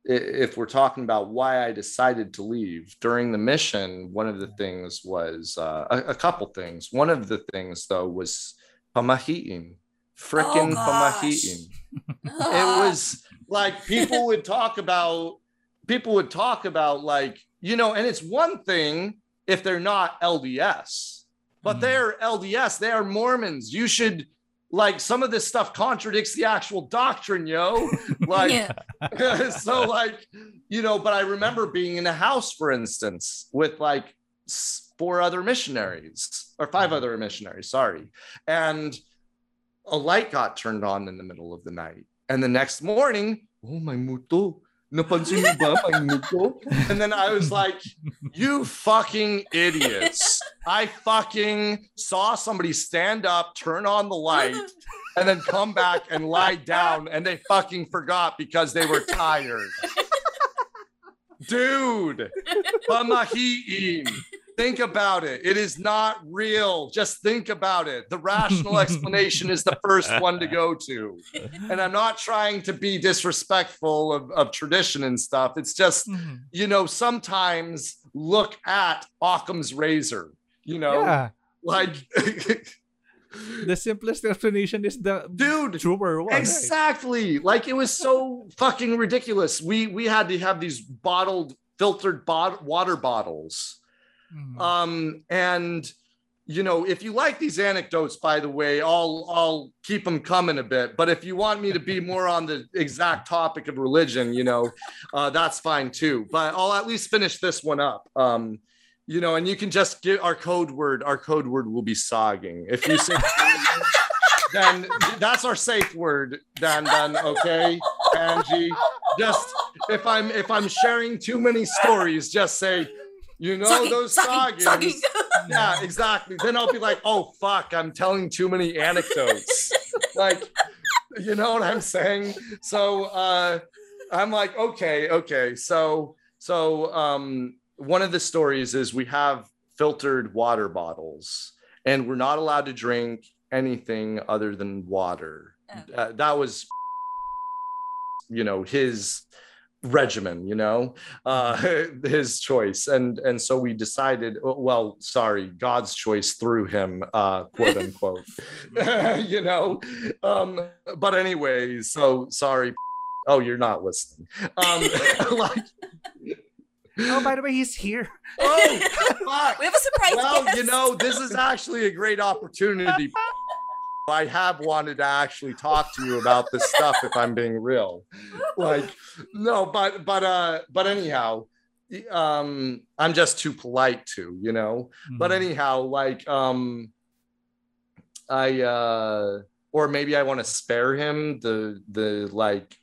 if we're talking about why I decided to leave during the mission, one of the things was uh, a, a, couple things. One of the things, though, was pamahiin, frickin' oh, pamahiin. it was like people would talk about, people would talk about, like, you know, and it's one thing if they're not LDS, but mm. they're LDS, they are Mormons. You should like some of this stuff contradicts the actual doctrine, yo. Like, so like, you know, but I remember being in a house, for instance, with like four other missionaries or five mm-hmm. other missionaries, sorry. And a light got turned on in the middle of the night. And the next morning, oh my muto, napansin ba muto? And then I was like, you fucking idiots. I fucking saw somebody stand up, turn on the light, and then come back and lie down, and they fucking forgot because they were tired. Dude, pamahiin. Think about it. It is not real. Just think about it. The rational explanation is the first one to go to. And I'm not trying to be disrespectful of, of tradition and stuff. It's just, mm-hmm. you know, sometimes look at Occam's razor you know yeah. like the simplest explanation is the dude trooper one exactly right? like it was so fucking ridiculous we we had to have these bottled filtered bot- water bottles mm. um and you know if you like these anecdotes by the way i'll i'll keep them coming a bit but if you want me to be more on the exact topic of religion you know uh, that's fine too but i'll at least finish this one up um you know, and you can just get our code word. Our code word will be sogging. If you say, then that's our safe word. Then, then okay, Angie. Just if I'm if I'm sharing too many stories, just say, you know, sucking, those sucking. Sucking. Yeah, exactly. Then I'll be like, oh fuck, I'm telling too many anecdotes. like, you know what I'm saying? So uh, I'm like, okay, okay. So so um one of the stories is we have filtered water bottles and we're not allowed to drink anything other than water. Oh. Uh, that was, you know, his regimen you know uh his choice and and so we decided oh, well sorry god's choice through him uh quote unquote you know um but anyway so sorry oh you're not listening um like Oh, by the way, he's here. Oh, fuck. we have a surprise. Well, guest. you know, this is actually a great opportunity. I have wanted to actually talk to you about this stuff if I'm being real. Like, no, but but uh, but anyhow, um, I'm just too polite to, you know. Mm-hmm. But anyhow, like um, I uh, or maybe I want to spare him the the like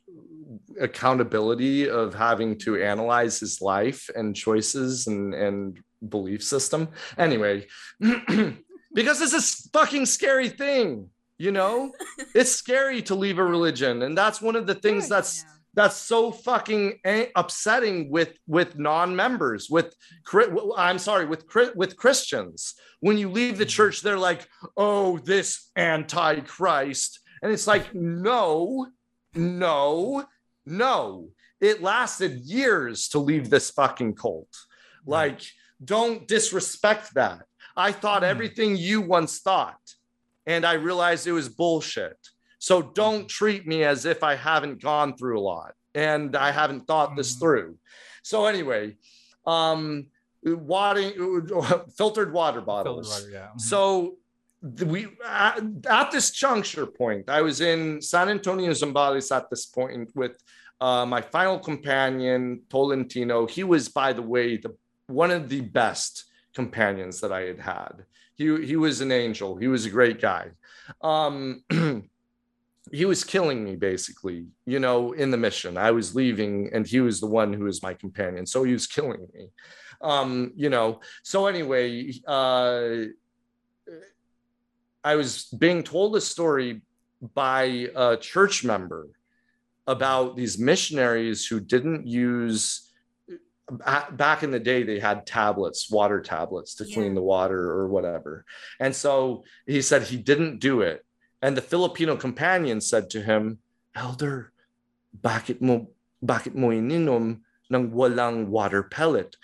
accountability of having to analyze his life and choices and, and belief system. Anyway, because it's a fucking scary thing, you know? it's scary to leave a religion. And that's one of the things that's that's so fucking upsetting with with non-members with i'm sorry with with christians when you leave the mm-hmm. church they're like oh this antichrist and it's like no no no, it lasted years to leave this fucking cult. Like, don't disrespect that. I thought mm. everything you once thought, and I realized it was bullshit. So don't treat me as if I haven't gone through a lot and I haven't thought this through. So anyway, um, water, filtered water bottles. Filtered water, yeah. So we at, at, this juncture point, I was in San Antonio Zambales at this point with uh, my final companion Tolentino. He was, by the way, the one of the best companions that I had had. He he was an angel. He was a great guy. Um, he was killing me basically, you know, in the mission. I was leaving, and he was the one who was my companion. So he was killing me. Um, you know. So anyway, uh, I was being told a story by a church member about these missionaries who didn't use back in the day they had tablets water tablets to clean the water or whatever. And so he said he didn't do it. And the filipino companion said to him elder bakit mo bakit mo ininom ng walang water pellet?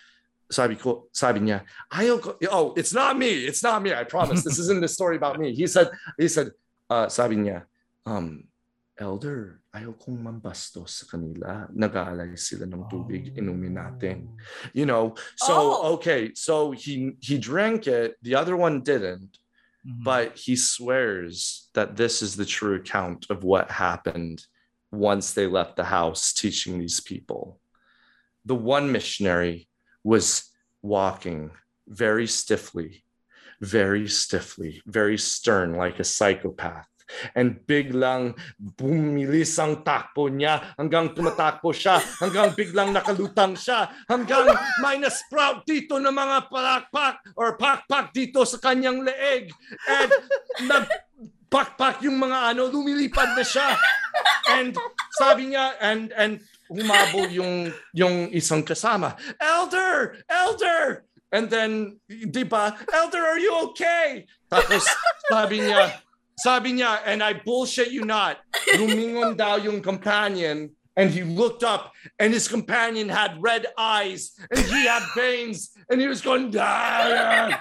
Sabi ko sabi niya ayaw ko oh it's not me it's not me i promise. This isn't a story about me. He said he said uh, sabi niya um elder ayaw kong mambastos sa kanila nag-aalay sila ng tubig inumin natin you know so Oh. okay so he he drank it the other one didn't Mhm. but he swears that this is the true account of what happened once they left the house teaching these people. The one missionary was walking very stiffly, very stiffly, very stern, like a psychopath. And biglang bumilis ang takbo niya hanggang tumatakbo siya, hanggang biglang nakalutang siya, hanggang may na-sprout dito ng mga palakpak or pakpak dito sa kanyang leeg. And nagpakpak yung mga ano, lumilipad na siya. And sabi niya, and and humabol yung yung isang kasama. Elder! Elder! And then, di ba, Elder, are you okay? Tapos sabi niya, sabi niya, and I bullshit you not, lumingon daw yung companion and he looked up and his companion had red eyes and he had veins and he was going, ah,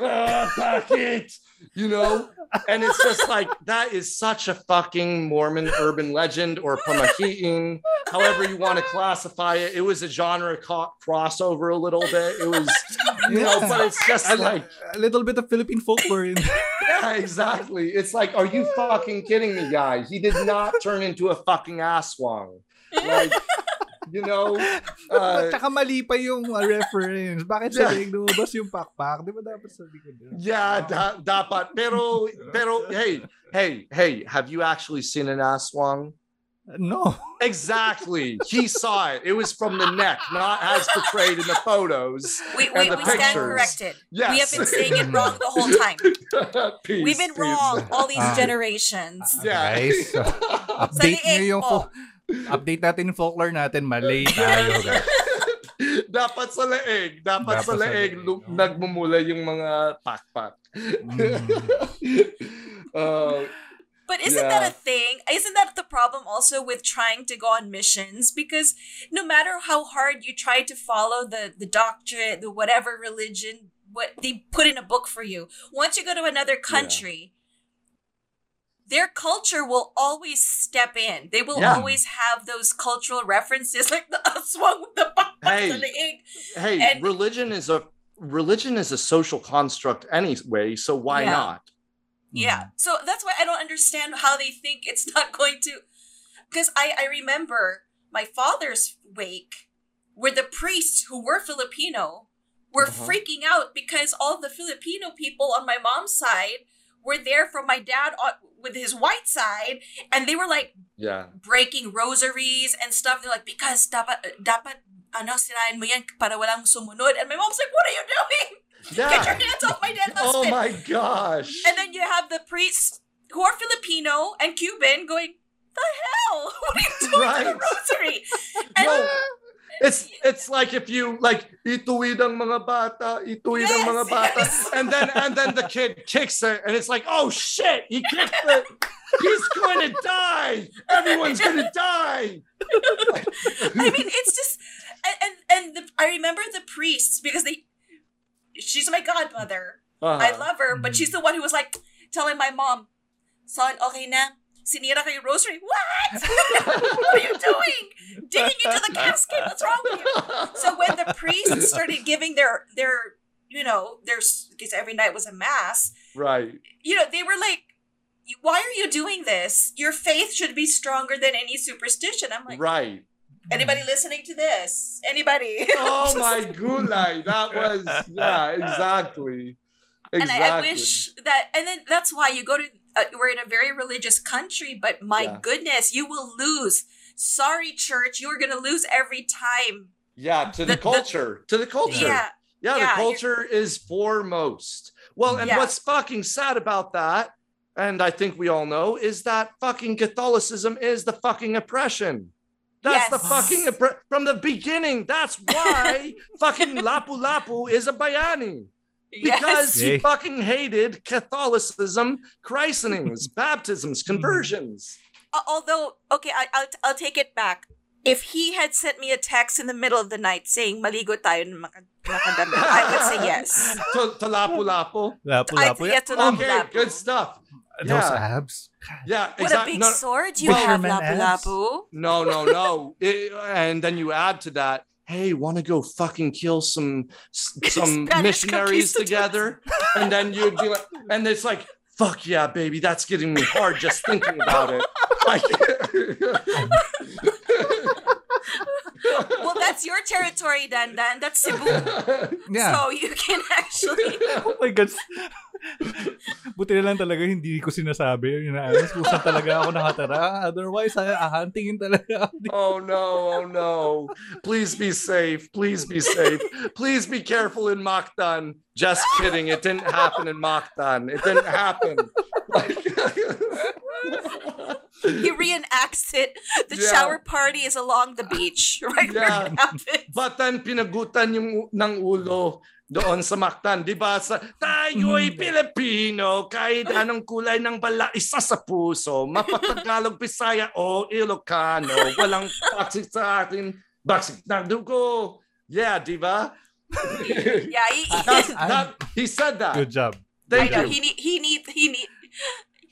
ah, bakit? You know? And it's just like, that is such a fucking Mormon urban legend or pamahiin, however you want to classify it. It was a genre co- crossover a little bit. It was, you know, but it's just a, like, a little bit of Philippine folklore in yeah, exactly. It's like, are you fucking kidding me, guys? He did not turn into a fucking aswang. Like, you know, uh, Tsaka mali pa yung uh, reference. Bakit sa Yeah. leg lumabas yung pakpak? Di ba dapat sa likod yun? yeah, da- dapat. Pero, pero, hey, hey, hey, have you actually seen an aswang? No. Exactly. He saw it. It was from the neck, not as portrayed in the photos. We, And we, the we stand pictures. corrected. Yes. We have been saying it wrong the whole time. Peace, We've been peace. wrong all these Ah. generations. Yeah. Guys, so, update liig nyo yung po. Fo- update natin yung folklore natin. Mali tayo. guys. dapat sa leeg, dapat, Dapat sa sa leeg, leeg, lu- oh. nagmumula yung mga pakpak. uh, But isn't that a thing? Isn't that the problem also with trying to go on missions? Because no matter how hard you try to follow the the doctrine, the whatever religion, what they put in a book for you, once you go to another country, their culture will always step in. They will Yeah. always have those cultural references, like the aswang with the pakpak Hey. sa leeg. hey, And- religion is a religion is a social construct anyway, so why Yeah. not? Yeah. So that's why I don't understand how they think it's not going to. Because I, I remember my father's wake where the priests who were Filipino were Uh-huh. freaking out because all the Filipino people on my mom's side were there from my dad on, with his white side and they were like Yeah. breaking rosaries and stuff. They're like, because dapat, dapat, ano, sirain mo yan para walang sumunod. And my mom's like, what are you doing? Get your hands off my dead Oh husband. my gosh. And then you have the priests who are Filipino and Cuban going, the hell? What are you doing to the rosary? And No, it's it's like if you like ituwid ang mga bata, ituwid ang mga bata, yes. and then and then the kid kicks it, and it's like, oh shit, he kicked it. He's going to die. Everyone's going to die. I mean, it's just, and and, the, I remember the priests because they, she's my godmother. I Uh-huh. love her, but she's the one who was like telling my mom, son, okay na. Sinira ko yung rosary. What? what are you doing? Digging into the casket. What's wrong with you? So when the priests started giving their their you know their because every night was a mass, right. you know they were like, why are you doing this? Your faith should be stronger than any superstition. I'm like, Right. anybody listening to this? Anybody? Oh my gulay. That was yeah, exactly. And exactly. I, I wish that, and then that's why you go to, uh, we're in a very religious country, but my Yeah. goodness, you will lose. Sorry, church, you're going to lose every time. Yeah, to the, The- the- culture. to the culture. Yeah. Yeah, Yeah, the culture is foremost. Well, and Yeah. what's fucking sad about that, and I think we all know, is that fucking Catholicism is the fucking oppression. That's the fucking oppre- from the beginning. That's why fucking Lapu Lapu is a bayani because yes. he fucking hated Catholicism, christenings, baptisms, conversions. Uh, although, okay, I, I'll, I'll take it back. If he had sent me a text in the middle of the night saying, maligo tayo ng maka- I would say yes. to, to Lapu Lapu. Lapu lapu. get to love Okay, lapu. good stuff. Those abs. Yeah, What a big No, sword you Fisherman have, Lapu. Lapu. No, no, no. It- and then you add to that, hey, want to go fucking kill some some Spanish missionaries together? And then you'd be like, and it's like, fuck yeah, baby, that's getting me hard just thinking about it. Like, Well, that's your territory, then. Then That's Cebu. Yeah. So you can actually. oh my God. Buti na lang talaga hindi ko sinasabi. Yun na, kung saan talaga ako nakatara. Otherwise, ah, ahantingin talaga ako. oh no, oh no. Please be safe. Please be safe. Please be careful in Mactan. Just kidding. It didn't happen in Mactan. It didn't happen. Like, He reenacts it. The Yeah. shower party is along the beach, right where Yeah. it happens. But then pinagutan yung ng ulo doon sa Mactan, 'di ba? Sa tayo'y Pilipino, kahit anong kulay ng bala isa sa puso, mapatagalog Bisaya o Ilocano, walang baksik sa atin, baksik ng dugo. Yeah, 'di ba? yeah, he, That's, I'm- that, he said that. Good job. I Thank know you. he need he need he need.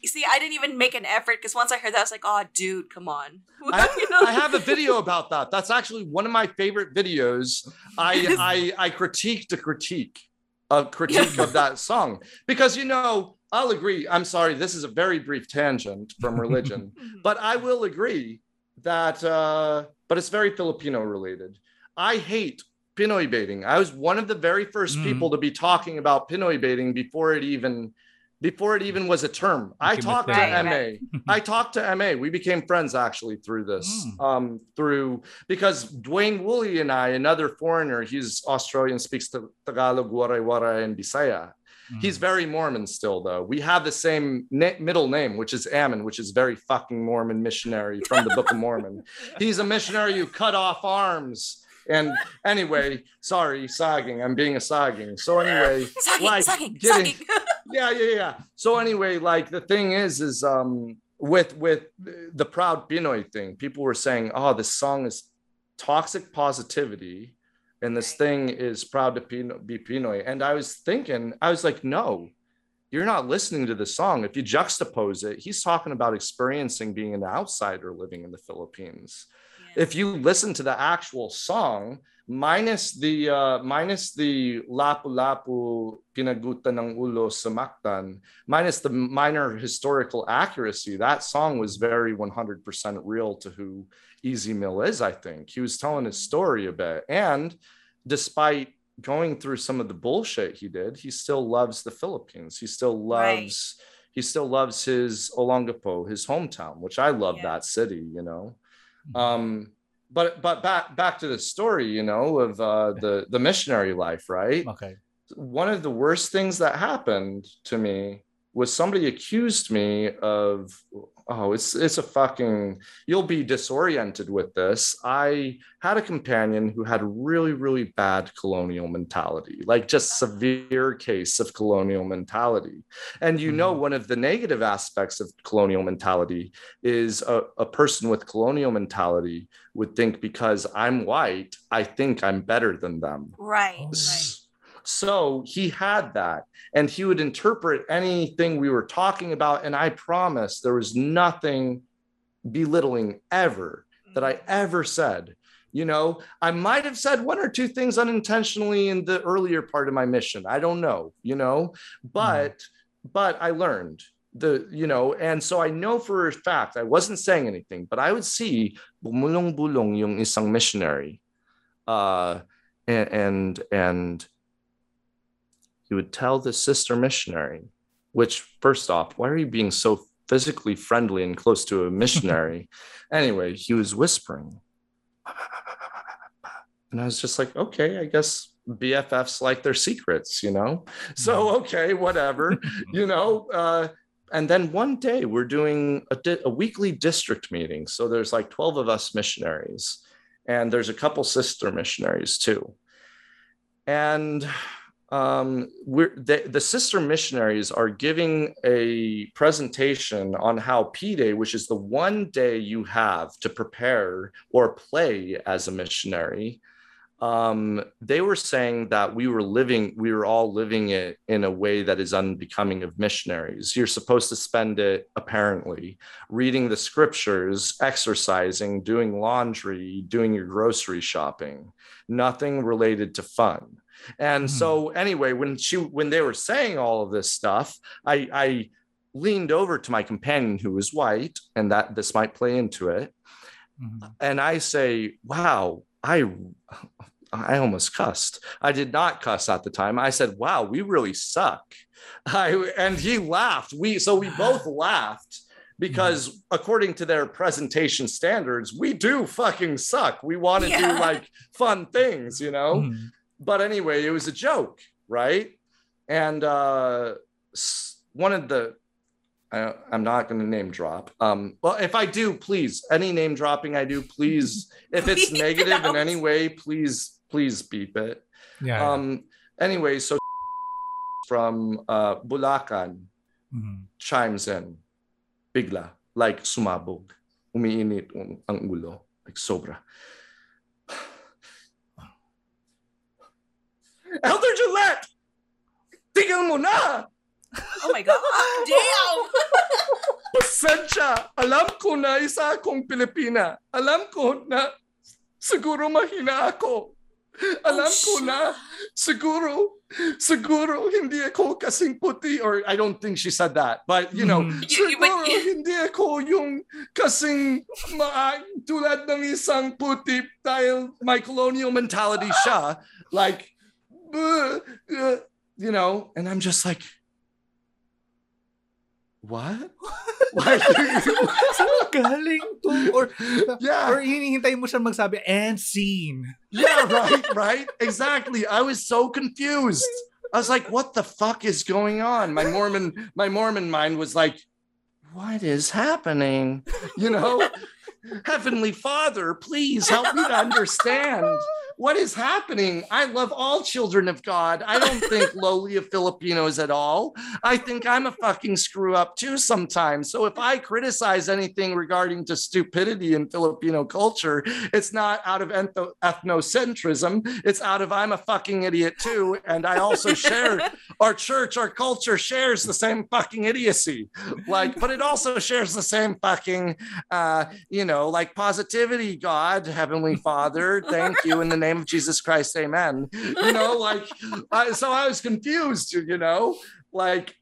You see, I didn't even make an effort because once I heard that, I was like, "Oh, dude, come on." I, You know? I have a video about that. That's actually one of my favorite videos. I I, I critiqued a critique, a critique of that song because you know I'll agree. I'm sorry, this is a very brief tangent from religion, but I will agree that. Uh, but it's very Filipino related. I hate Pinoy baiting. I was one of the very first Mhm. people to be talking about Pinoy baiting before it even before it even was a term. I talked to thing. MA. I talked to MA. We became friends actually through this. Mm. Um, through because Dwayne Woolley and I, another foreigner, he's Australian, speaks to Tagalog, Waray Waray, and Bisaya. Mm. He's very Mormon still, though. We have the same na- middle name, which is Ammon, which is very fucking Mormon missionary from the Book of Mormon. He's a missionary who cut off arms. And anyway, sorry, sagging. I'm being a sagging. So anyway, like, getting- yeah, yeah, yeah. So anyway, like the thing is, is um with with the proud Pinoy thing, people were saying, oh, this song is toxic positivity, and this thing is proud to Pino- be Pinoy. And I was thinking, I was like, no, you're not listening to the song. If you juxtapose it, he's talking about experiencing being an outsider living in the Philippines if you listen to the actual song minus the uh, minus the lapu lapu pinagutan ng ulo sa Mactan, minus the minor historical accuracy that song was very 100% real to who Ez Mil is i think he was telling his story a bit and despite going through some of the bullshit he did he still loves the philippines he still Right. loves he still loves his olongapo his hometown which i love Yeah. that city you know um but but back back to the story you know of uh the the missionary life right Okay. one of the worst things that happened to me was somebody accused me of oh it's it's a fucking you'll be disoriented with this. I had a companion who had really really bad colonial mentality like just severe case of colonial mentality. And you know Mhm. one of the negative aspects of colonial mentality is a, a person with colonial mentality would think because i'm white i think i'm better than them. Right, right. So he had that, and he would interpret anything we were talking about. And I promise there was nothing belittling ever that I ever said. You know, I might have said one or two things unintentionally in the earlier part of my mission. I don't know, you know, but but I learned the, you know, and so I know for a fact I wasn't saying anything, but I would see bumulong-bulong yung isang missionary. Uh and and, and he would tell the sister missionary, which, first off, why are you being so physically friendly and close to a missionary? anyway, he was whispering. And I was just like, okay, I guess BFFs like their secrets, you know? So, okay, whatever, you know? Uh, and then one day we're doing a, di- a weekly district meeting. So there's like 12 of us missionaries, and there's a couple sister missionaries too. And um, we're the, the sister missionaries are giving a presentation on how P Day, which is the one day you have to prepare or play as a missionary, um, they were saying that we were living, we were all living it in a way that is unbecoming of missionaries. You're supposed to spend it, apparently, reading the scriptures, exercising, doing laundry, doing your grocery shopping, nothing related to fun. And Mhm. so, anyway, when she, when they were saying all of this stuff, I, I leaned over to my companion who was white, and that this might play into it Mhm. and I say, "Wow, I I almost cussed. I did not cuss at the time. I said, "Wow, we really suck." I and he laughed. We so we both laughed because according to their presentation standards, we do fucking suck. We want to do like fun things, you know? Mhm. But anyway, it was a joke, right? And uh, one of the, I, I'm not going to name drop. Um, well, if I do, please, any name dropping I do, please, if it's Please negative in any way, please, please beep it. Yeah. yeah. Um, anyway, so from uh, Bulacan Mhm. chimes in, bigla, like sumabog, umiinit ang- ang ulo, like sobra. Elder Gillette! Tigil mo na! Oh my god. Damn. Pasensya! Alam ko na isa akong Pilipina. Alam ko na siguro mahina ako. Alam Oh, ko na siguro, siguro hindi ako kasing puti or I don't think she said that. But you know, Mhm. You- you- but- siguro hindi ako yung kasing maa- tulad ng isang puti dahil may colonial mentality siya. Like, you know, and I'm just like, what? Like, Saan galing to? Or, yeah, or hinihintay mo siya magsabi, and scene. yeah, right, right, exactly. I was so confused. I was like, what the fuck is going on? My Mormon, my Mormon mind was like, what is happening? You know, Heavenly Father, please help me to understand what is happening. I love all children of God. I don't think lowly of Filipinos at all. I think I'm a fucking screw up too sometimes. So if I criticize anything regarding to stupidity in Filipino culture, it's not out of ethno- ethnocentrism. It's out of I'm a fucking idiot too. And I also share our church, our culture shares the same fucking idiocy. Like, but it also shares the same fucking uh, you know, like positivity, God, Heavenly Father, thank you in the name of Jesus Christ, amen. You know, like, I, so I was confused, you know, like,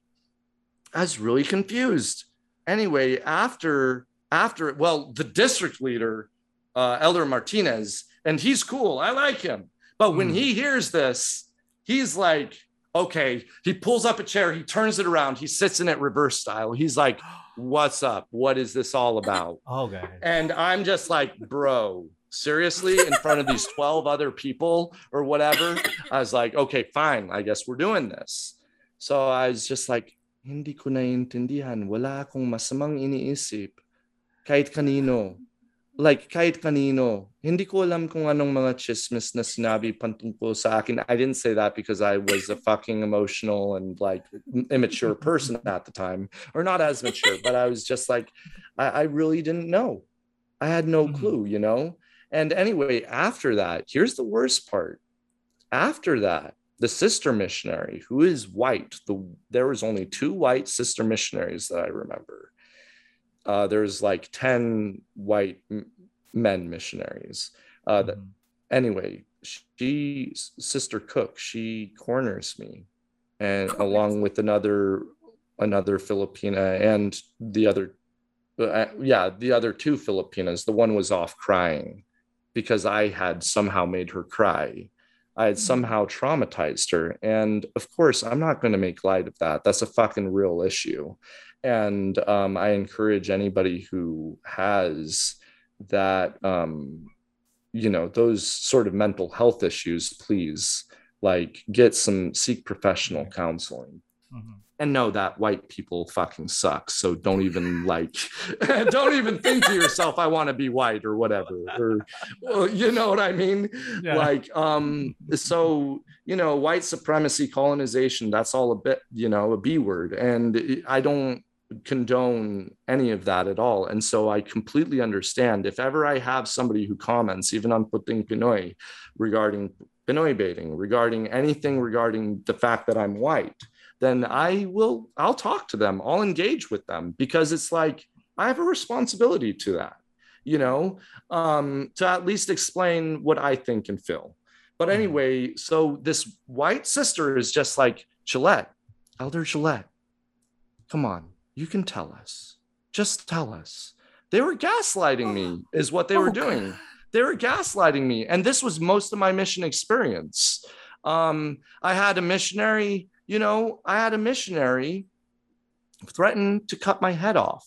I was really confused. Anyway, after, after, well, the district leader, uh, Elder Martinez, and he's cool. I like him. But when Mm. he hears this, he's like, okay, he pulls up a chair, he turns it around, he sits in it reverse style. He's like, what's up? What is this all about? Okay. And I'm just like, bro, seriously, in front of these 12 other people or whatever. I was like, okay, fine. I guess we're doing this. So I was just like, hindi ko naiintindihan. Wala akong masamang iniisip. Kahit kanino. Like, kahit kanino. Hindi ko alam kung anong mga chismis na sinabi pantungkol sa akin. I didn't say that because I was a fucking emotional and like immature person at the time. Or not as mature, but I was just like, I, I really didn't know. I had no Mhm. clue, you know? And anyway, after that, here's the worst part. After that, the sister missionary who is white, the there was only two white sister missionaries that I remember. Uh, there's like 10 white m- men missionaries. Uh, that, Mhm. anyway, she sister cook, she corners me and along with another another Filipina and the other uh, yeah, the other two Filipinas. The one was off crying because I had somehow made her cry. I had somehow traumatized her. And of course, I'm not going to make light of that. That's a fucking real issue. And um, I encourage anybody who has that, um, you know, those sort of mental health issues, please, like, get some, seek professional counseling Mhm. and know that white people fucking suck. So don't even like, don't even think to yourself, I want to be white or whatever, or well, you know what I mean? Yeah. Like, um, so you know, white supremacy, colonization, that's all a bit, you know, a B word, and I don't condone any of that at all. And so I completely understand if ever I have somebody who comments, even on Puting Pinoy, regarding Pinoy baiting, regarding anything regarding the fact that I'm white, then I will, I'll talk to them, I'll engage with them because it's like I have a responsibility to that, you know, um, to at least explain what I think and feel. But Mhm. anyway, so this white sister is just like, Gillette, Elder Gillette, come on, you can tell us. Just tell us. They were gaslighting me, is what they were Oh, doing. They were gaslighting me. And this was most of my mission experience. Um, I had a missionary, you know, I had a missionary threaten to cut my head off.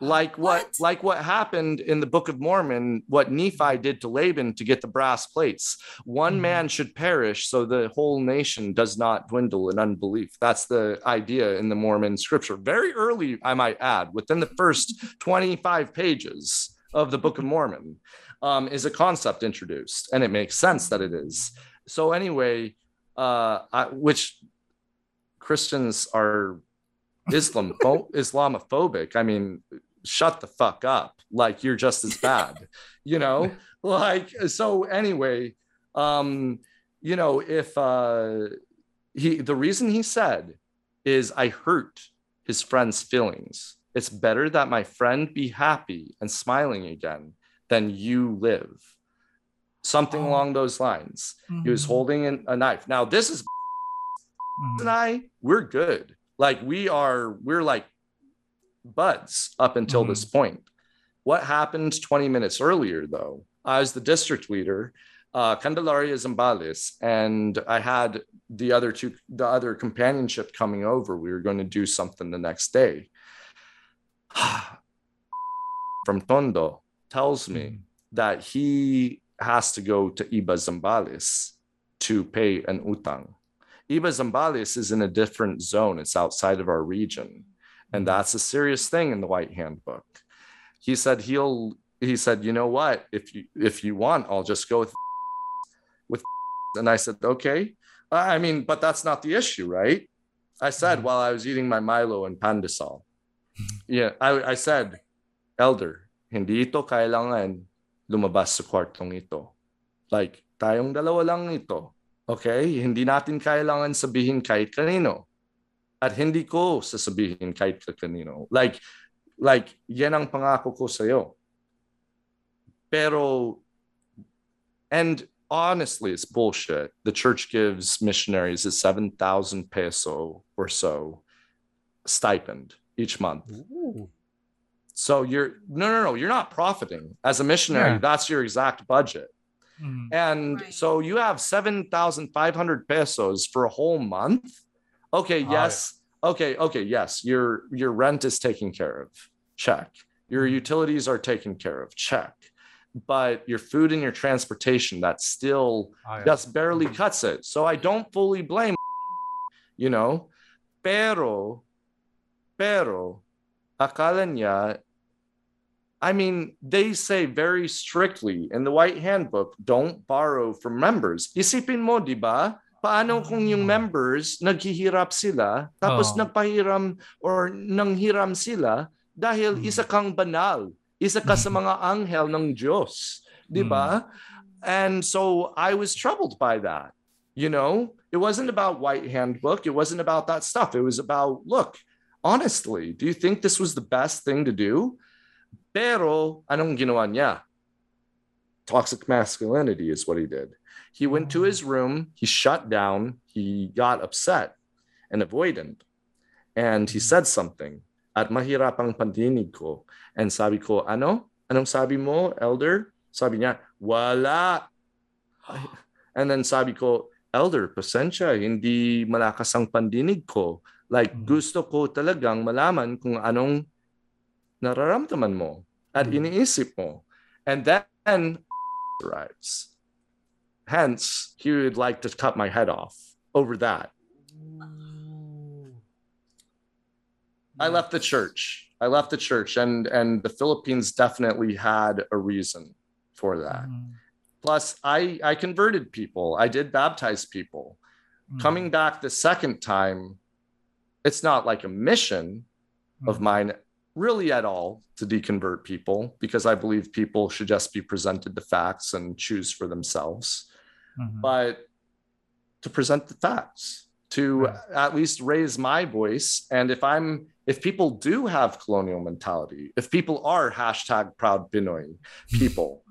Like what, What? like what happened in the Book of Mormon, what Nephi did to Laban to get the brass plates. One Mhm. man should perish so the whole nation does not dwindle in unbelief. That's the idea in the Mormon scripture. Very early, I might add, within the first 25 pages of the Book of Mormon, um, is a concept introduced, and it makes sense that it is. So anyway, uh, I, which Christians are Islam Islamophobic. I mean, shut the fuck up. Like you're just as bad, you know? Like so anyway, um, you know, if uh he the reason he said is I hurt his friend's feelings. It's better that my friend be happy and smiling again than you live. Something Oh. along those lines. He was Mhm. holding an- a knife. Now, this is Mhm. and I, we're good. Like we are, we're like buds up until this point. What happened 20 minutes earlier, though? I was the district leader, uh, Candelaria Zambales, and I had the other two, the other companionship coming over. We were going to do something the next day. From Tondo tells me Mhm. that he has to go to Iba Zambales to pay an utang. Iba Zambales is in a different zone. It's outside of our region. And that's a serious thing in the White Handbook. He said he'll he said, you know what? If you if you want, I'll just go with with and I said, okay. I mean, but that's not the issue, right? I said Mhm. while I was eating my Milo and Pandesal. Yeah, I, I said, Elder, hindi ito kailangan lumabas sa kwartong ito. Like, tayong dalawa lang ito. Okay? Hindi natin kailangan sabihin kahit kanino. At hindi ko sasabihin kahit kanino. Like, like, yan ang pangako ko sa'yo. Pero, and honestly, it's bullshit. The church gives missionaries a 7,000 peso or so stipend each month. Ooh. So you're no, no, no. You're not profiting as a missionary. Yeah. That's your exact budget. Mhm. And Right. so you have 7,500 pesos for a whole month. Okay, Oh, yes. Okay, okay, yes. Your your rent is taken care of. Check. Your Mhm. utilities are taken care of. Check. But your food and your transportation, that still Oh, yeah. just barely cuts it. So I don't fully blame, you know. Pero, pero, akala niya, I mean, they say very strictly in the White Handbook, don't borrow from members. Isipin mo, di ba? Paano kung yung Oh. members naghihirap sila, tapos Oh. nagpahiram or nanghiram sila dahil Mm. isa kang banal, isa ka sa mga anghel ng Diyos, di ba? And so I was troubled by that. You know, it wasn't about White Handbook, it wasn't about that stuff. It was about, look, honestly, do you think this was the best thing to do? Pero anong ginawa niya? Toxic masculinity is what he did. He went to his room, he shut down, he got upset and avoidant. And he said something. At mahirap ang pandinig ko. And sabi ko, ano? Anong sabi mo, elder? Sabi niya, wala. And then sabi ko, Elder, pasensya, hindi malakas ang pandinig ko. Like, Mhm. gusto ko talagang malaman kung anong nararamdaman mo at Mhm. iniisip mo. And then arrives. Hence, he would like to cut my head off over that. I left the church. I left the church, and and the Philippines definitely had a reason for that. Mhm. Plus, I I converted people. I did baptize people. Mhm. Coming back the second time, it's not like a mission of Mhm. mine really at all to deconvert people because I believe people should just be presented the facts and choose for themselves. Mhm. But to present the facts, to Right. at least raise my voice. And if I'm if people do have colonial mentality, if people are hashtag proud Pinoy people,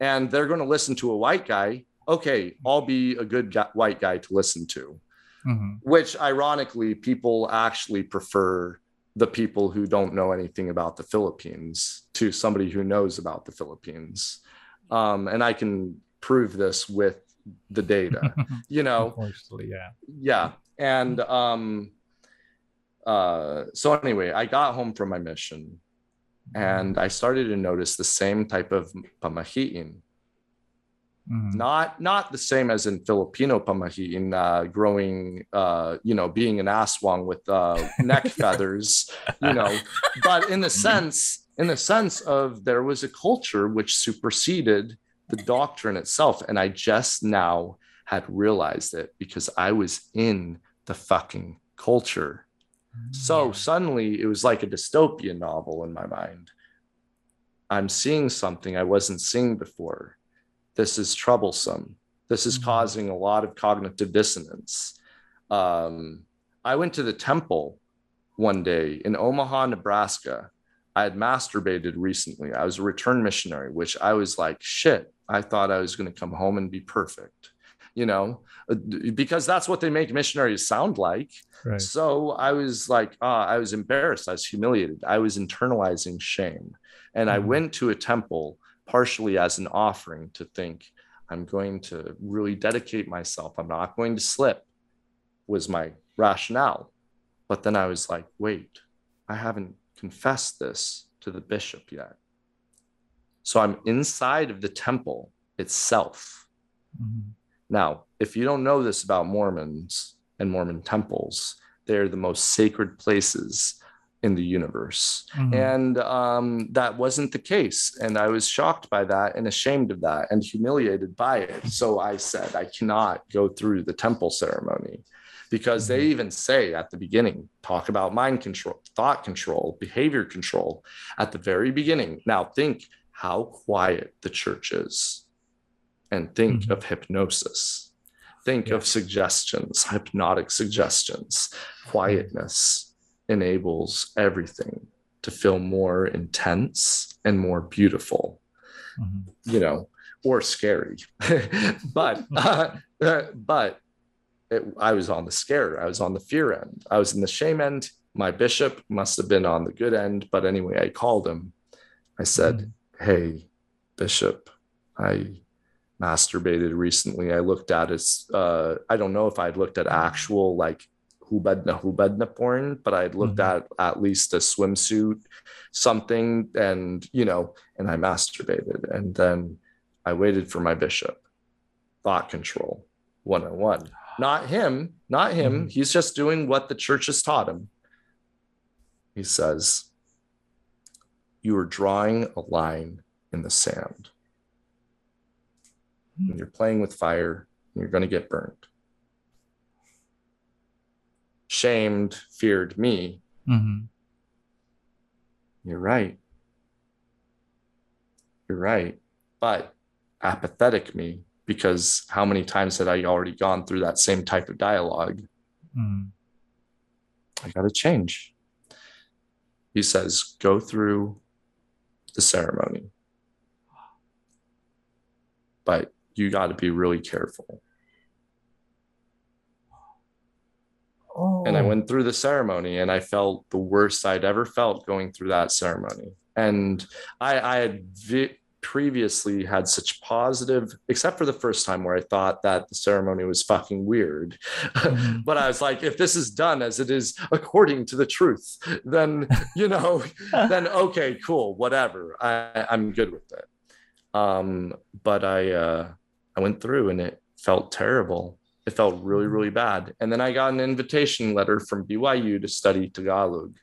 and they're going to listen to a white guy, okay, I'll be a good guy, white guy to listen to. Mhm. Which ironically, people actually prefer the people who don't know anything about the Philippines to somebody who knows about the Philippines. Um, and I can prove this with the data, you know, yeah. yeah. And um, uh, so anyway, I got home from my mission and I started to notice the same type of pamahiin Mhm. not not the same as in Filipino pamahiin, uh, growing, uh, you know, being an aswang with uh, neck feathers, you know, but in the sense, in the sense of there was a culture which superseded the doctrine itself, and I just now had realized it because I was in the fucking culture. So suddenly it was like a dystopian novel in my mind. I'm seeing something I wasn't seeing before. This is troublesome. This is Mhm. causing a lot of cognitive dissonance. Um, I went to the temple one day in Omaha, Nebraska. I had masturbated recently. I was a return missionary, which I was like, shit, I thought I was going to come home and be perfect, you know, Uh, because that's what they make missionaries sound like. Right. So I was like, ah, I was embarrassed. I was humiliated. I was internalizing shame. And I Mhm. went to a temple partially as an offering to think, I'm going to really dedicate myself. I'm not going to slip, was my rationale. But then I was like, wait, I haven't confessed this to the bishop yet. So I'm inside of the temple itself. Mhm. Now, if you don't know this about Mormons and Mormon temples, they're the most sacred places in the universe. Mhm. And um, that wasn't the case. And I was shocked by that and ashamed of that and humiliated by it. So I said, I cannot go through the temple ceremony because they even say at the beginning, talk about mind control, thought control, behavior control at the very beginning. Now, think how quiet the church is and think Mhm. of hypnosis. Think of suggestions, hypnotic suggestions. Quietness enables everything to feel more intense and more beautiful, Mhm. you know, or scary. but, uh, but it, I was on the scare, I was on the fear end, I was in the shame end. My bishop must have been on the good end. But anyway, I called him. I said, Mhm. Hey, Bishop, I masturbated recently. I looked at his, uh, I don't know if I'd looked at actual like hubadna hubadna porn, but I'd looked Mhm. at at least a swimsuit, something, and you know, and I masturbated. And then I waited for my bishop. Thought control 101. Not him, not him. Mhm. He's just doing what the church has taught him. He says, You are drawing a line in the sand. Hmm. And you're playing with fire, and you're going to get burned. Shamed, feared me. Mhm. You're right. You're right. But apathetic me because how many times had I already gone through that same type of dialogue? Mhm. I got to change. He says, go through the ceremony. But you got to be really careful. And I Oh. went through the ceremony and I felt the worst I'd ever felt going through that ceremony. And I, I had vi- previously had such positive, except for the first time where I thought that the ceremony was fucking weird. Mhm. but I was like, if this is done as it is according to the truth, then, you know, then okay, cool, whatever. I, I'm good with it. Um, but I, uh, I went through and it felt terrible. It felt really, really bad. And then I got an invitation letter from BYU to study Tagalog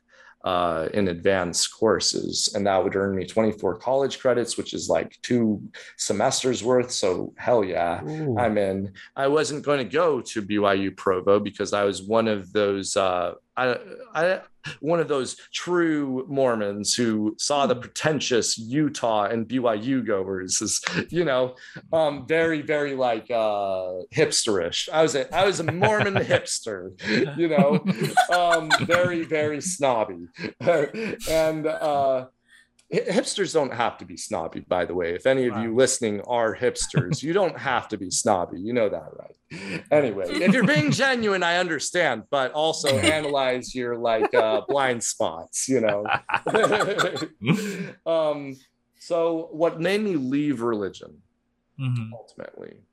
uh, in advanced courses. And that would earn me 24 college credits, which is like two semesters worth. So hell yeah. Ooh. I'm in. I wasn't going to go to BYU Provo because I was one of those uh, I, I one of those true Mormons who saw the pretentious Utah and BYU goers as you know um, very very like uh, hipsterish. I was a I was a Mormon hipster, you know, um, very very snobby, and. Uh, hipsters don't have to be snobby by the way if any of you listening are hipsters you don't have to be snobby you know that right anyway if you're being genuine i understand but also analyze your like uh, blind spots you know um so what made me leave religion Mhm. ultimately.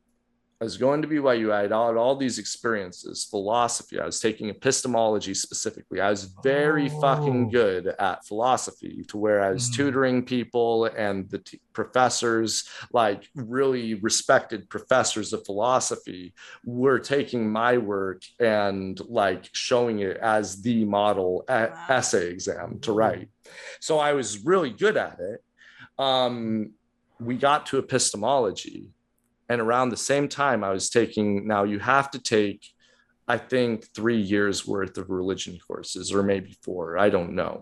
I was going to BYU. I had all, all these experiences, philosophy. I was taking epistemology specifically. I was very fucking Oh. good at philosophy to where I was Mm. tutoring people and the t- professors, like really respected professors of philosophy, were taking my work and like showing it as the model a- Wow. essay exam to write. So I was really good at it. Um, we got to epistemology and around the same time i was taking now you have to take i think three years worth of religion courses or maybe four i don't know.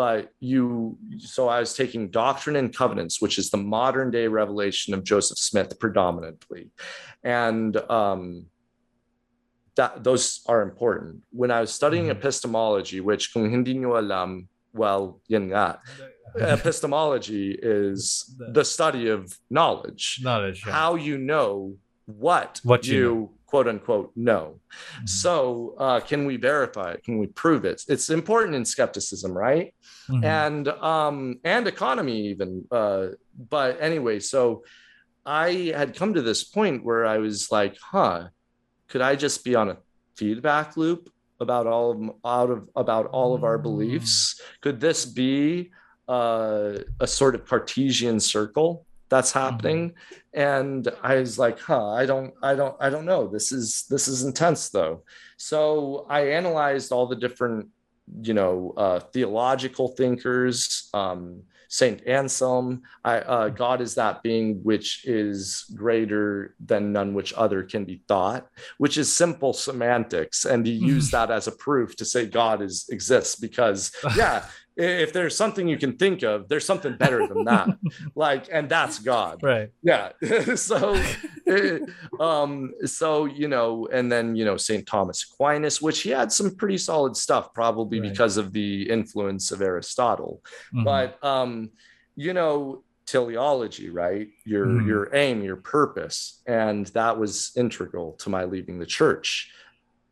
But you so i was taking doctrine and covenants which is the modern day revelation of joseph smith predominantly. And um that those are important. When i was studying Mhm. epistemology which kung hindi nyo alam well yun nga epistemology is The- study of knowledge Knowledge. yeah. how you know what, What you you, quote unquote know Mhm. so uh, can we verify it can we prove it it's important in skepticism right Mhm. and um and economy even uh but anyway so i had come to this point where i was like huh could i just be on a feedback loop about all of out of about all of our Mm. beliefs could this be uh, a sort of cartesian circle that's happening. And i was like huh i don't i don't i don't know. This is this is intense though. So i analyzed all the different you know uh, theological thinkers um, saint anselm. I, uh, god is that being which is greater than none which other can be thought which is simple semantics. And you use that as a proof to say god is exists because yeah if there's something you can think of there's something better than that like and that's god right. yeah so eh, um so you know and then you know saint thomas aquinas which he had some pretty solid stuff probably Right. because of the influence of aristotle Mhm. but um you know teleology right your Mhm. your aim your purpose and that was integral to my leaving the church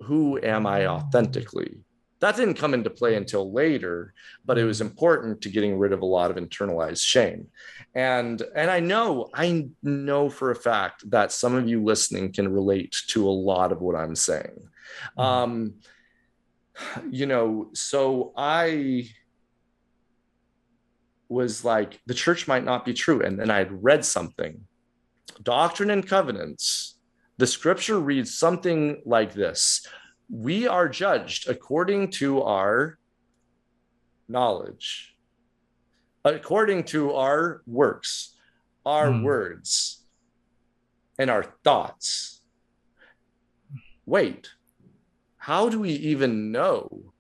who am i Oh. authentically that didn't come into play until later but it was important to getting rid of a lot of internalized shame. And and i know i know for a fact that some of you listening can relate to a lot of what i'm saying. Mhm. um you know so i was like the church might not be true. And then i'd read something doctrine and covenants. The scripture reads something like this we are judged according to our knowledge according to our works our Hmm. words and our thoughts wait how do we even know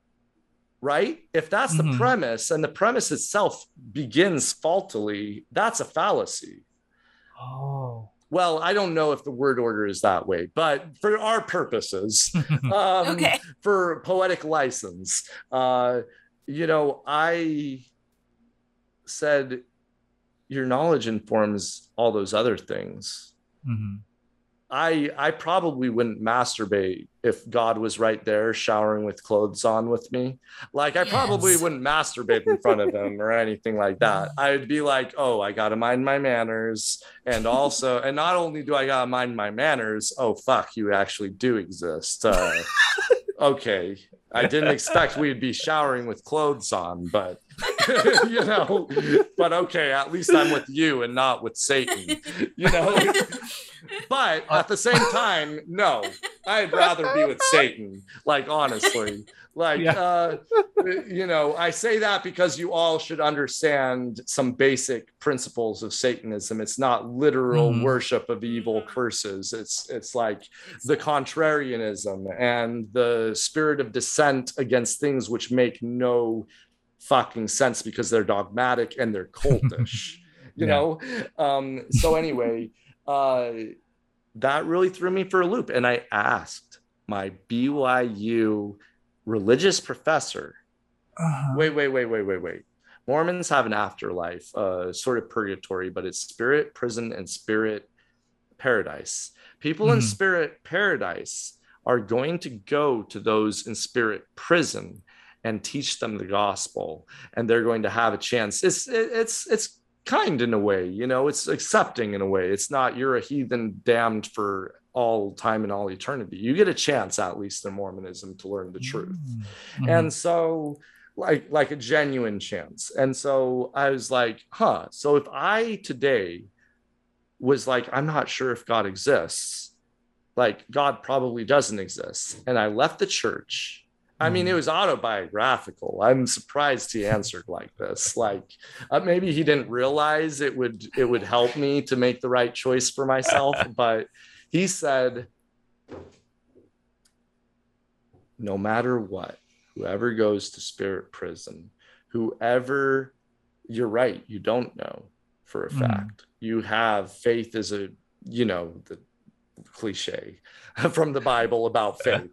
right if that's the Mhm. premise and the premise itself begins faultily that's a fallacy Oh. Well i don't know if the word order is that way but for our purposes um, Okay. for poetic license uh you know i said your knowledge informs all those other things Mhm. I I probably wouldn't masturbate if God was right there showering with clothes on with me. Like I probably wouldn't masturbate in front of him or anything like that. I'd be like, "Oh, I got to mind my manners." And also, and not only do I got to mind my manners, oh fuck, you actually do exist. Uh, okay. I didn't expect we'd be showering with clothes on, but you know, but okay, at least I'm with you and not with Satan, you know. But at the same time, no, I'd rather be with Satan. Like honestly, like Yeah. uh, you know, I say that because you all should understand some basic principles of Satanism. It's not literal Mhm. worship of evil curses. It's it's like the contrarianism and the spirit of dissent against things which make no fucking sense because they're dogmatic and they're cultish you Yeah. know um so anyway uh that really threw me for a loop and i asked my byu religious professor Uh-huh. wait wait wait wait wait wait mormons have an afterlife uh sort of purgatory but it's spirit prison and spirit paradise people in Mhm. spirit paradise are going to go to those in spirit prison and teach them the gospel and they're going to have a chance. It's it's it's kind in a way you know it's accepting in a way. It's not you're a heathen damned for all time and all eternity. You get a chance at least in mormonism to learn the truth. Mhm. and so like like a genuine chance. And so i was like huh so if i today was like i'm not sure if god exists like god probably doesn't exist and i left the church i mean it Mhm. was autobiographical i'm surprised he answered like this like uh, maybe he didn't realize it would it would help me to make the right choice for myself but he said no matter what whoever goes to spirit prison whoever you're right you don't know for a Mhm. fact you have faith is a you know the cliche from the bible about faith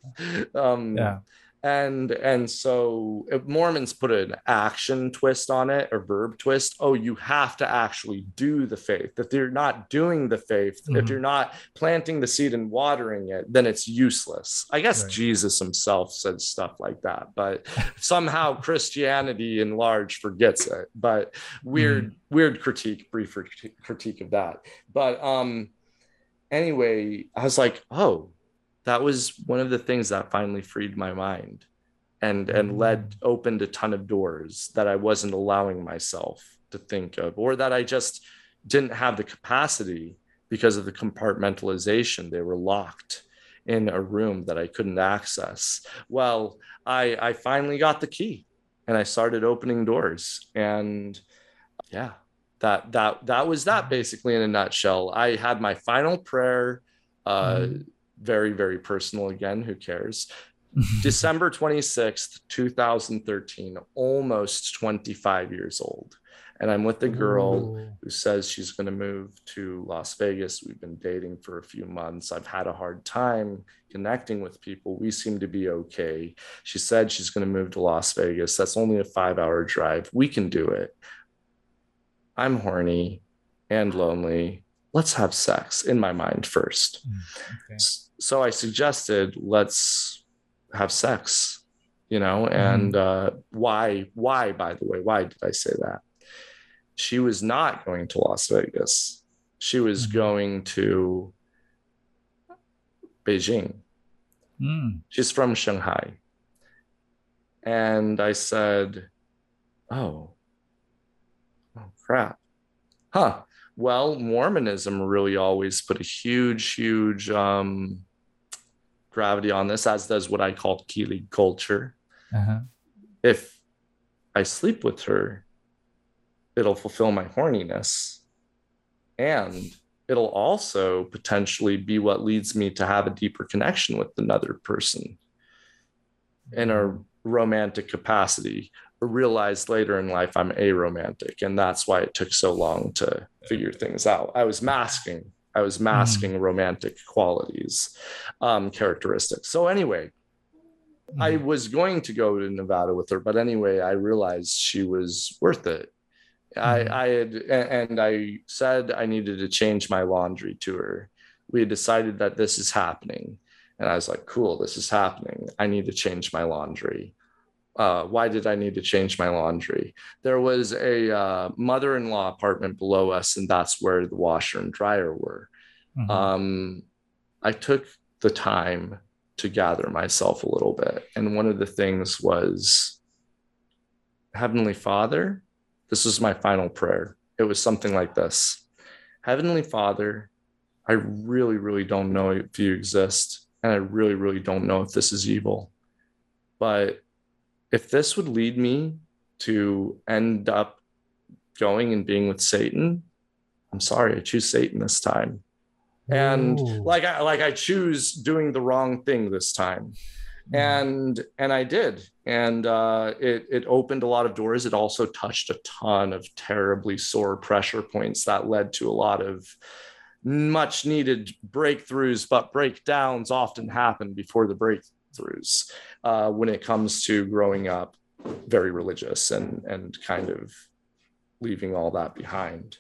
um Yeah. And and so if mormons put an action twist on it or verb twist oh you have to actually do the faith. If you're not doing the faith if Mhm. you're not planting the seed and watering it then it's useless. I guess Right. jesus himself said stuff like that but somehow christianity in large forgets it. But weird weird critique brief critique- critique of that. But um anyway i was like oh that was one of the things that finally freed my mind and and led opened a ton of doors that i wasn't allowing myself to think of or that i just didn't have the capacity because of the compartmentalization. They were locked in a room that i couldn't access. Well i i finally got the key and i started opening doors and yeah that that that was that basically in a nutshell. I had my final prayer uh Mhm. Very very personal again who cares december 26th 2013 almost 25 years old and i'm with a girl Ooh. who says she's going to move to Las Vegas. We've been dating for a few months. I've had a hard time connecting with people. We seem to be okay. She said she's going to move to Las Vegas. That's only a five hour drive. We can do it. I'm horny and lonely. Let's have sex in my mind first. Mm, okay. So I suggested let's have sex, you know, and uh, why, why, by the way, why did I say that? She was not going to Las Vegas. She was Mhm. going to Beijing. Mm. She's from Shanghai. And I said, Oh, oh crap. Huh. Well, Mormonism really always put a huge, huge um, gravity on this, as does what I call Kili culture. Uh-huh. If I sleep with her, it'll fulfill my horniness. And it'll also potentially be what leads me to have a deeper connection with another person in a romantic capacity. I realized later in life I'm aromantic, and that's why it took so long to figure things out. I was masking, I was masking romantic qualities, um, characteristics. So anyway, I Mhm. was going to go to Nevada with her, but anyway, I realized she was worth it. Mhm. I, I had, and I said I needed to change my laundry to her. we had decided that this is happening. And I was like, cool, this is happening. I need to change my laundry. Uh, why did I need to change my laundry? There was a uh, mother in law apartment below us, and that's where the washer and dryer were. Mhm. Um, I took the time to gather myself a little bit. And one of the things was Heavenly Father, this was my final prayer. It was something like this Heavenly Father, I really, really don't know if you exist. And I really, really don't know if this is evil. But if this would lead me to end up going and being with Satan, I'm sorry, I choose Satan this time. And like I like I choose doing the wrong thing this time. And and I did. And uh it it opened a lot of doors. It also touched a ton of terribly sore pressure points that led to a lot of much needed breakthroughs, but breakdowns often happen before the breakthroughs uh, when it comes to growing up very religious and and kind of leaving all that behind.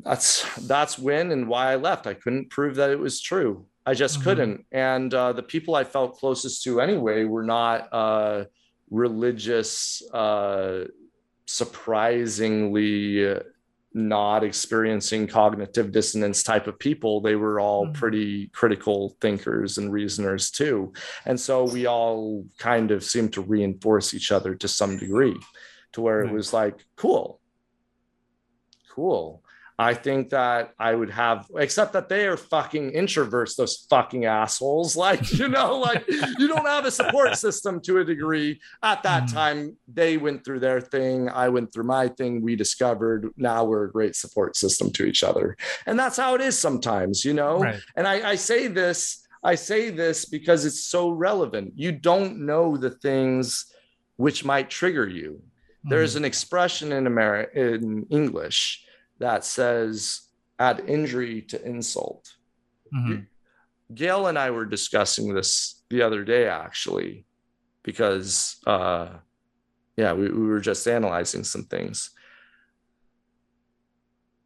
That's that's when and why I left. I couldn't prove that it was true. I just Mhm. couldn't. And uh, the people I felt closest to anyway were not uh, religious, uh, surprisingly not experiencing cognitive dissonance type of people. They were all Mhm. pretty critical thinkers and reasoners too. And so we all kind of seemed to reinforce each other to some degree to where it was like, cool, cool. I think that I would have, except that they are fucking introverts, those fucking assholes. Like, you know, like you don't have a support system to a degree. At that Mm. time, they went through their thing. I went through my thing. We discovered now we're a great support system to each other. And that's how it is sometimes, you know? Right. And I, I say this, I say this because it's so relevant. You don't know the things which might trigger you. There's an expression in Ameri- in English that says add injury to insult. Mhm. Gail and I were discussing this the other day, actually, because uh, yeah, we, we were just analyzing some things.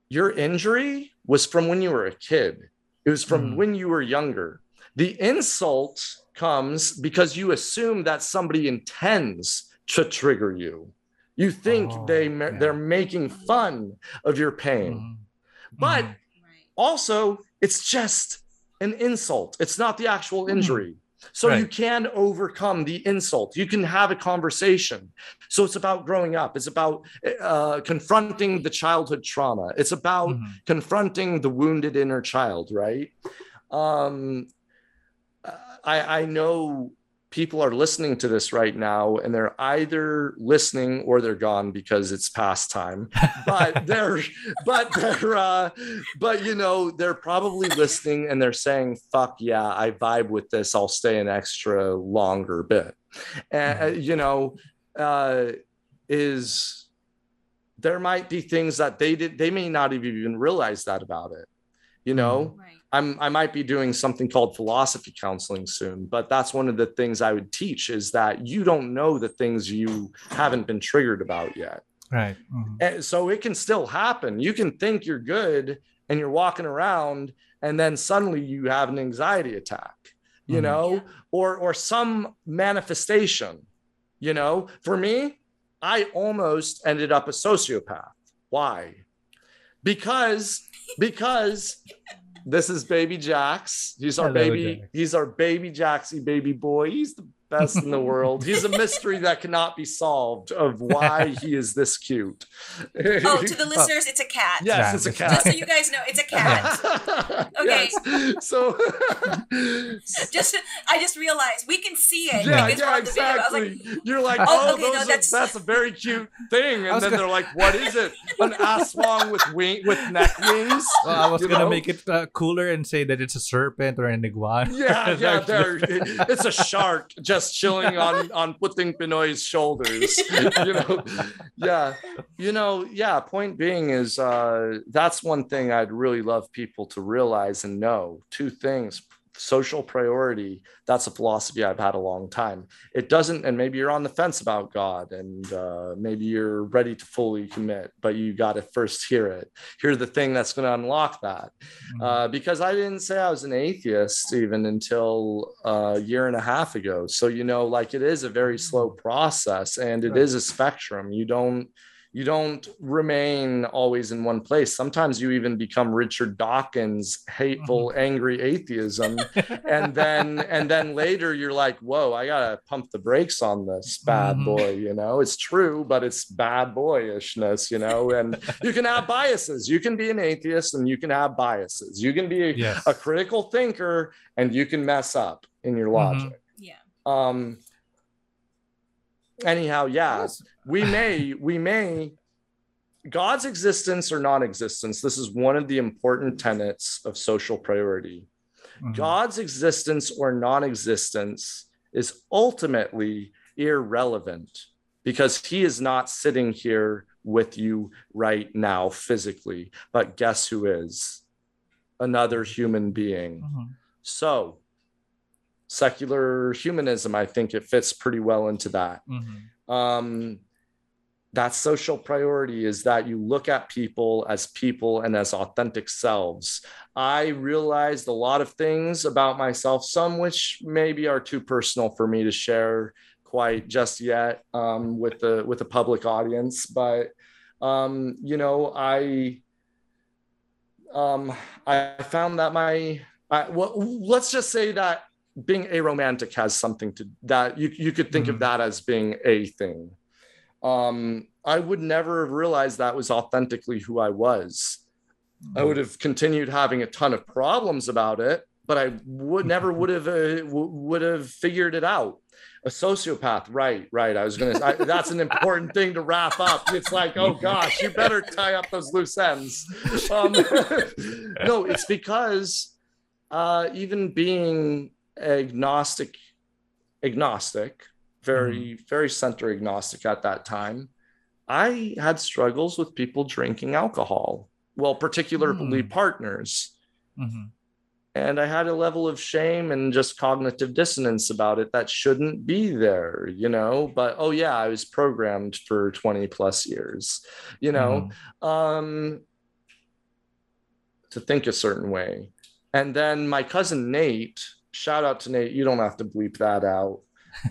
Your injury was from when you were a kid. It was from Mhm. when you were younger. The insult comes because you assume that somebody intends to trigger you. You think Oh, they yeah. they're making fun of your pain. Mhm. But Mhm. Also it's just an insult it's not the actual Mhm. injury so you can overcome the insult you can have a conversation so it's about growing up it's about uh, confronting the childhood trauma it's about Mhm. confronting the wounded inner child right um i i know people are listening to this right now and they're either listening or they're gone because it's past time. But they're but they're uh but you know they're probably listening and they're saying fuck yeah i vibe with this. I'll stay an extra longer bit. And uh, you know uh is there might be things that they did they may not have even realized that about it you know? Right. I'm I might be doing something called philosophy counseling soon, but that's one of the things I would teach is that you don't know the things you haven't been triggered about yet. Right. Mhm. And so it can still happen. You can think you're good and you're walking around and then suddenly you have an anxiety attack, you Mhm. know, Yeah. or or some manifestation. You know, for me, I almost ended up a sociopath. Why? Because because this is baby Jax. He's our Hello, baby. Jax. He's our baby Jaxy baby boy. He's the best in the world. He's a mystery that cannot be solved of why he is this cute. Oh, to the listeners, it's a cat. yes, Yeah, it's a cat. Just so you guys know, it's a cat. Okay. Yes. So just I just realized we can see it yeah, because we're yeah, on the video. I was like, exactly. You're like, Oh, oh, okay, no, those are- that's- that's... a very cute thing, and then gonna- they're like, what is it? An aswang with wing with neck wings? Well, I was You gonna know? make it uh, cooler and say that it's a serpent or an iguana. Yeah, yeah, there. It's a shark just chilling on on Puting Pinoy's shoulders. You know, yeah, you know, yeah. Point being is uh, that's one thing I'd really love people to realize and know. Two things. Social priority that's a philosophy i've had a long time. It doesn't and maybe you're on the fence about god and uh, maybe you're ready to fully commit but you got to first hear it. Hear the thing that's going to unlock that. Mhm. uh, because i didn't say i was an atheist even until uh, a year and a half ago. So you know like it is a very slow process and it is a spectrum. You don't you don't remain always in one place. Sometimes you even become Richard Dawkins' hateful, angry atheism, and then and then later you're like, whoa, I gotta pump the brakes on this bad Mhm. boy. You know, it's true, but it's bad boyishness. You know, and you can have biases. You can be an atheist and you can have biases. You can be a, yes. a critical thinker and you can mess up in your Mhm. logic. Yeah. Um. Anyhow, yeah Yes. We may we may god's existence or non-existence this is one of the important tenets of social priority Mhm. god's existence or non-existence is ultimately irrelevant because he is not sitting here with you right now physically but guess who is another human being Mhm. so secular humanism i think it fits pretty well into that Mhm. um, that social priority is that you look at people as people and as authentic selves. I realized a lot of things about myself, some which maybe are too personal for me to share quite just yet um, with the with the public audience, but um, you know, I um, I found that my I, well, let's just say that being aromantic has something to that you you could think of Mhm. that as being a thing um, I would never have realized that was authentically who I was. I would have continued having a ton of problems about it, but I would never would have uh, w- would have figured it out. A sociopath, right? Right. I was gonna. I, that's an important thing to wrap up. It's like, oh gosh, you better tie up those loose ends. Um, no, it's because uh, even being agnostic, agnostic, very very center agnostic at that time i had struggles with people drinking alcohol well particularly Hmm. partners Mhm. and i had a level of shame and just cognitive dissonance about it that shouldn't be there you know but oh yeah i was programmed for 20 plus years you know Mhm. um to think a certain way and then my cousin nate shout out to nate you don't have to bleep that out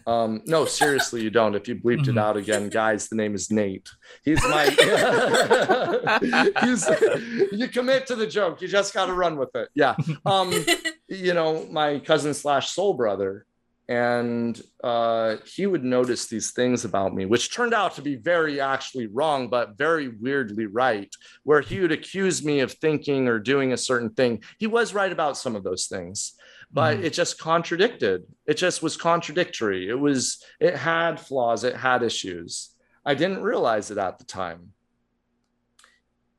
um no seriously you don't. If you bleeped it Mhm. out again guys the name is nate. He's my he's you commit to the joke. You just got to run with it. Yeah. Um you know my cousin slash soul brother and uh, he would notice these things about me which turned out to be very actually wrong but very weirdly right where he would accuse me of thinking or doing a certain thing. He was right about some of those things but Mhm. it just contradicted. It just was contradictory. It was it had flaws it had issues. I didn't realize it at the time.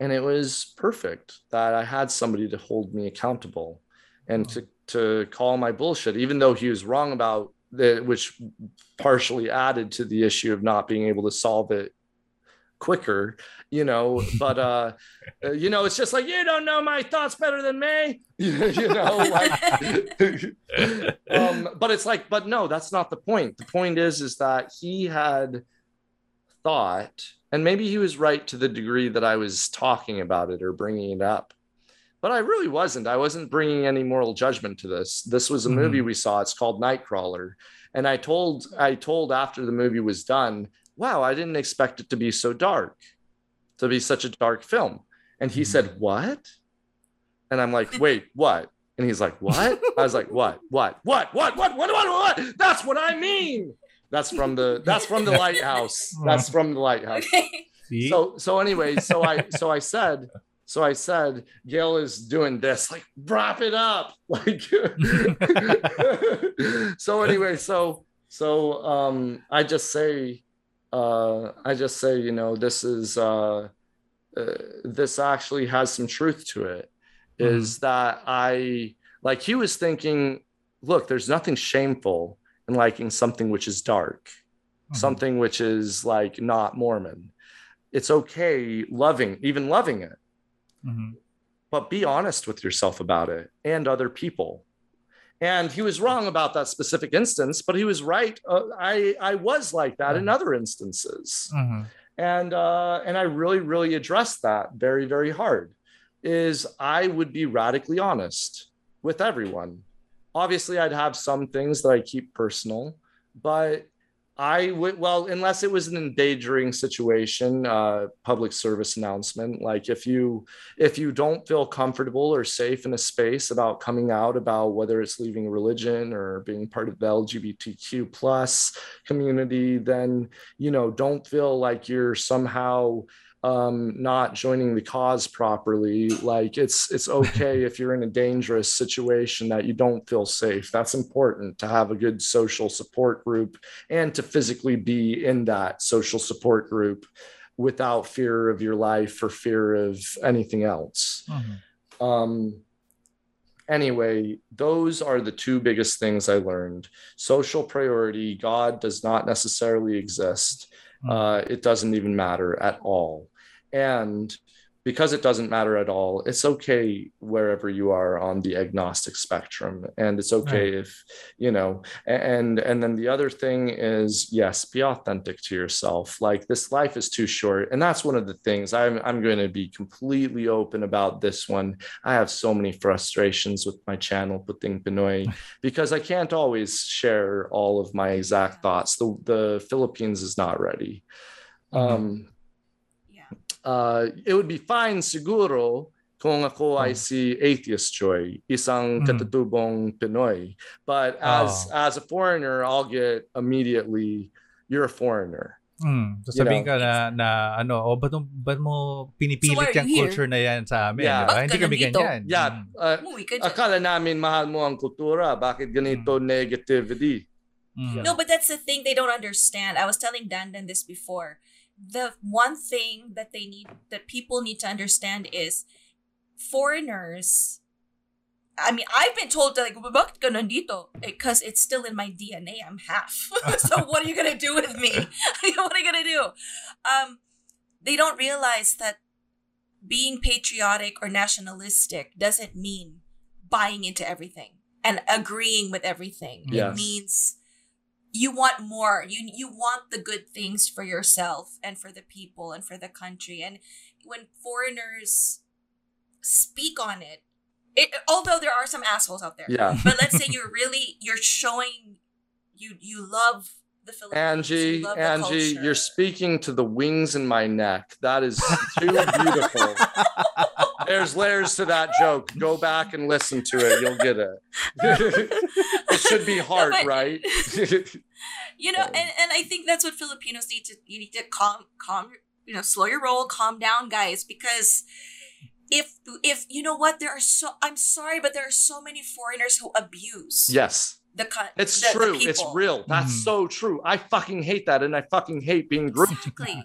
And it was perfect that i had somebody to hold me accountable and to to call my bullshit even though he was wrong about the which partially added to the issue of not being able to solve it quicker you know but uh uh, you know it's just like you don't know my thoughts better than me. You know like um but it's like but no that's not the point. The point is is that he had thought and maybe he was right to the degree that i was talking about it or bringing it up but i really wasn't. I wasn't bringing any moral judgment to this. This was a movie we saw. It's called nightcrawler. And i told i told after the movie was done wow i didn't expect it to be so dark to be such a dark film. And he Mhm. said what? And i'm like wait what? And he's like what? I was like what what what what what what what what? That's what i mean. That's from the that's from the lighthouse. That's from the lighthouse. See? so so anyway so i so i said so i said gail is doing this. Like wrap it up. Like so anyway so so um i just say uh i just say you know this is uh, uh this actually has some truth to it is that i like he was thinking look there's nothing shameful in liking something which is dark Mhm. something which is like not Mormon. It's okay loving, even loving it, Mhm. but be honest with yourself about it and other people. And he was wrong about that specific instance but he was right uh, i i was like that in Mhm. other instances Mhm. and uh and i really really addressed that very very hard is i would be radically honest with everyone obviously i'd have some things that i keep personal but i would well unless it was an endangering situation uh public service announcement like if you if you don't feel comfortable or safe in a space about coming out about whether it's leaving religion or being part of the lgbtq plus community then you know don't feel like you're somehow um not joining the cause properly like it's it's okay if you're in a dangerous situation that you don't feel safe that's important to have a good social support group and to physically be in that social support group without fear of your life or fear of anything else Mhm. um anyway those are the two biggest things i learned social priority god does not necessarily exist. Uh, it doesn't even matter at all. And because it doesn't matter at all it's okay wherever you are on the agnostic spectrum and it's okay if you know and and then the other thing is yes be authentic to yourself. Like this life is too short and that's one of the things i'm i'm going to be completely open about this one. I have so many frustrations with my channel Puting Pinoy because i can't always share all of my exact thoughts. The the philippines is not ready. Um Yeah. Uh, it would be fine siguro kung ako ay Oh. si Atheist Joy, isang Mm. katutubong Pinoy. But as Oh. as a foreigner, I'll get immediately, you're a foreigner. Mm. So sabihin know. ka na, na ano, oh, ba't, mo- ba't mo pinipilit So yung here? culture na yan sa amin? Yeah. di ba? Bakit Hindi ka kami nandito? ganyan. Yeah, Mm. uh, akala namin mahal mo ang kultura. Bakit ganito negativity? Mm. No, but that's the thing they don't understand. I was telling Dandan this before. The one thing that they need, that people need to understand is foreigners. I mean, I've been told to like, bakit ka nandito? Because it's still in my DNA. I'm half. so what are you gonna do with me? what are you gonna do? Um, they don't realize that being patriotic or nationalistic doesn't mean buying into everything and agreeing with everything. Yes. It means you want more. You you want the good things for yourself and for the people and for the country. And when foreigners speak on it, it although there are some assholes out there, Yeah. but let's say you're really you're showing you you love the Philippines. Angie, you Angie, you're speaking to the wings in my neck. That is too beautiful. There's layers to that joke. Go back and listen to it. You'll get it. it should be heart, but- right? you know and, and i think that's what filipinos need to you need to calm calm you know slow your roll calm down guys because if if you know what there are so i'm sorry but there are so many foreigners who abuse yes, the con- it's the- the true. It's real. That's Mhm. so true. I fucking hate that, and I fucking hate being grouped. exactly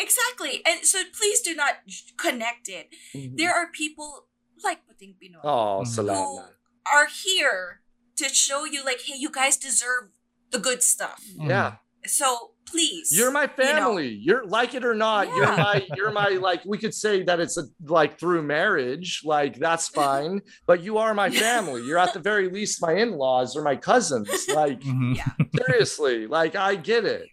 exactly and so please do not connect it there are people like Puting Pinoy Oh, Mhm. salamat. are here to show you like hey you guys deserve the good stuff Mm. Yeah. so please You're my you know. family. You're like it or not. Yeah. You're my. You're my. Like we could say that it's a, like through marriage. Like that's fine. but you are my family. You're at the very least my in-laws or my cousins. Like Mhm. Yeah. seriously. Like I get it.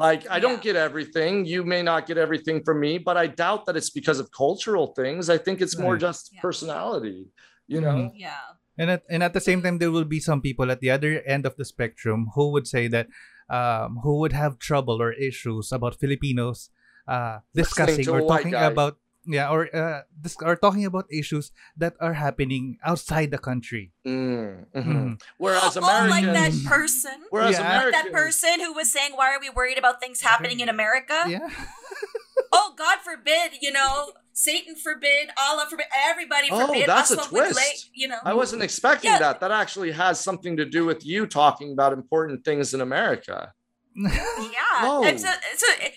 Like I don't get everything. You may not get everything from me, but I doubt that it's because of cultural things. I think it's more just Yeah. personality. You know. yeah And at, and at the same time, there will be some people at the other end of the spectrum who would say that, um, who would have trouble or issues about Filipinos uh, discussing or talking about, yeah, or uh, dis- or talking about issues that are happening outside the country. Mm. Mm. Whereas oh like that person Whereas Yeah. Americans. that person who was saying, "Why are we worried about things happening in America?" Yeah. Oh, God forbid, you know, Satan forbid, Allah forbid, everybody forbid Oh, forbid. that's a us what we twist. lay- you know. I wasn't expecting Yeah. that. That actually has something to do with you talking about important things in America. Yeah. Oh. And so, so eh,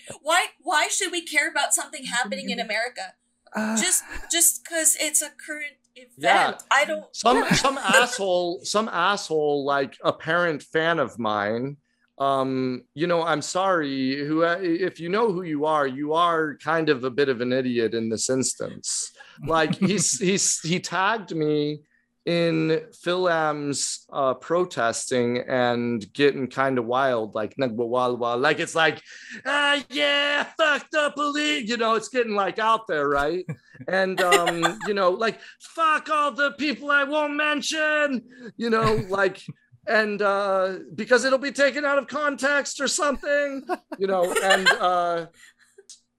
why why should we care about something happening in America Ah, just just because it's a current event? Yeah. I don't. Some some asshole, some asshole, like a parent fan of mine. Um, you know, I'm sorry. Who, if you know who you are, you are kind of a bit of an idiot in this instance. Like he's he's he tagged me in Philam's uh, protesting and getting kind of wild, like like it's like, ah, yeah, fuck the police, you know, it's getting like out there, right? and um, you know, like fuck all the people I won't mention, you know, like and uh because it'll be taken out of context or something, you know, and uh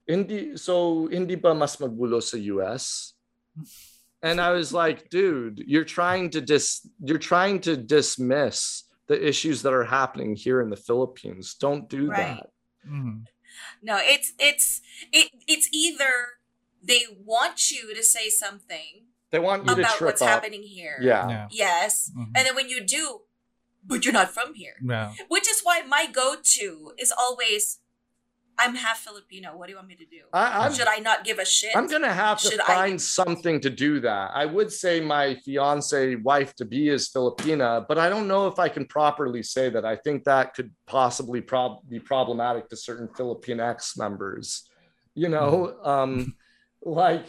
hindi so hindi ba mas magulo sa US? And I was like, dude, you're trying to dis you're trying to dismiss the issues that are happening here in the Philippines. Don't do Right. that. Mhm. No, it's it's it it's either they want you to say something They want you to about trip what's up. happening here. Yeah. Yeah. Yes. Mhm. And then when you do, but you're not from here. Yeah. Which is why my go-to is always I'm half Filipino. What do you want me to do? I, Should I not give a shit? I'm gonna have to Should I- find something to do that. I would say my fiance wife to be is Filipina, but I don't know if I can properly say that. I think that could possibly prob- be problematic to certain Filipinx members. You know, um, like,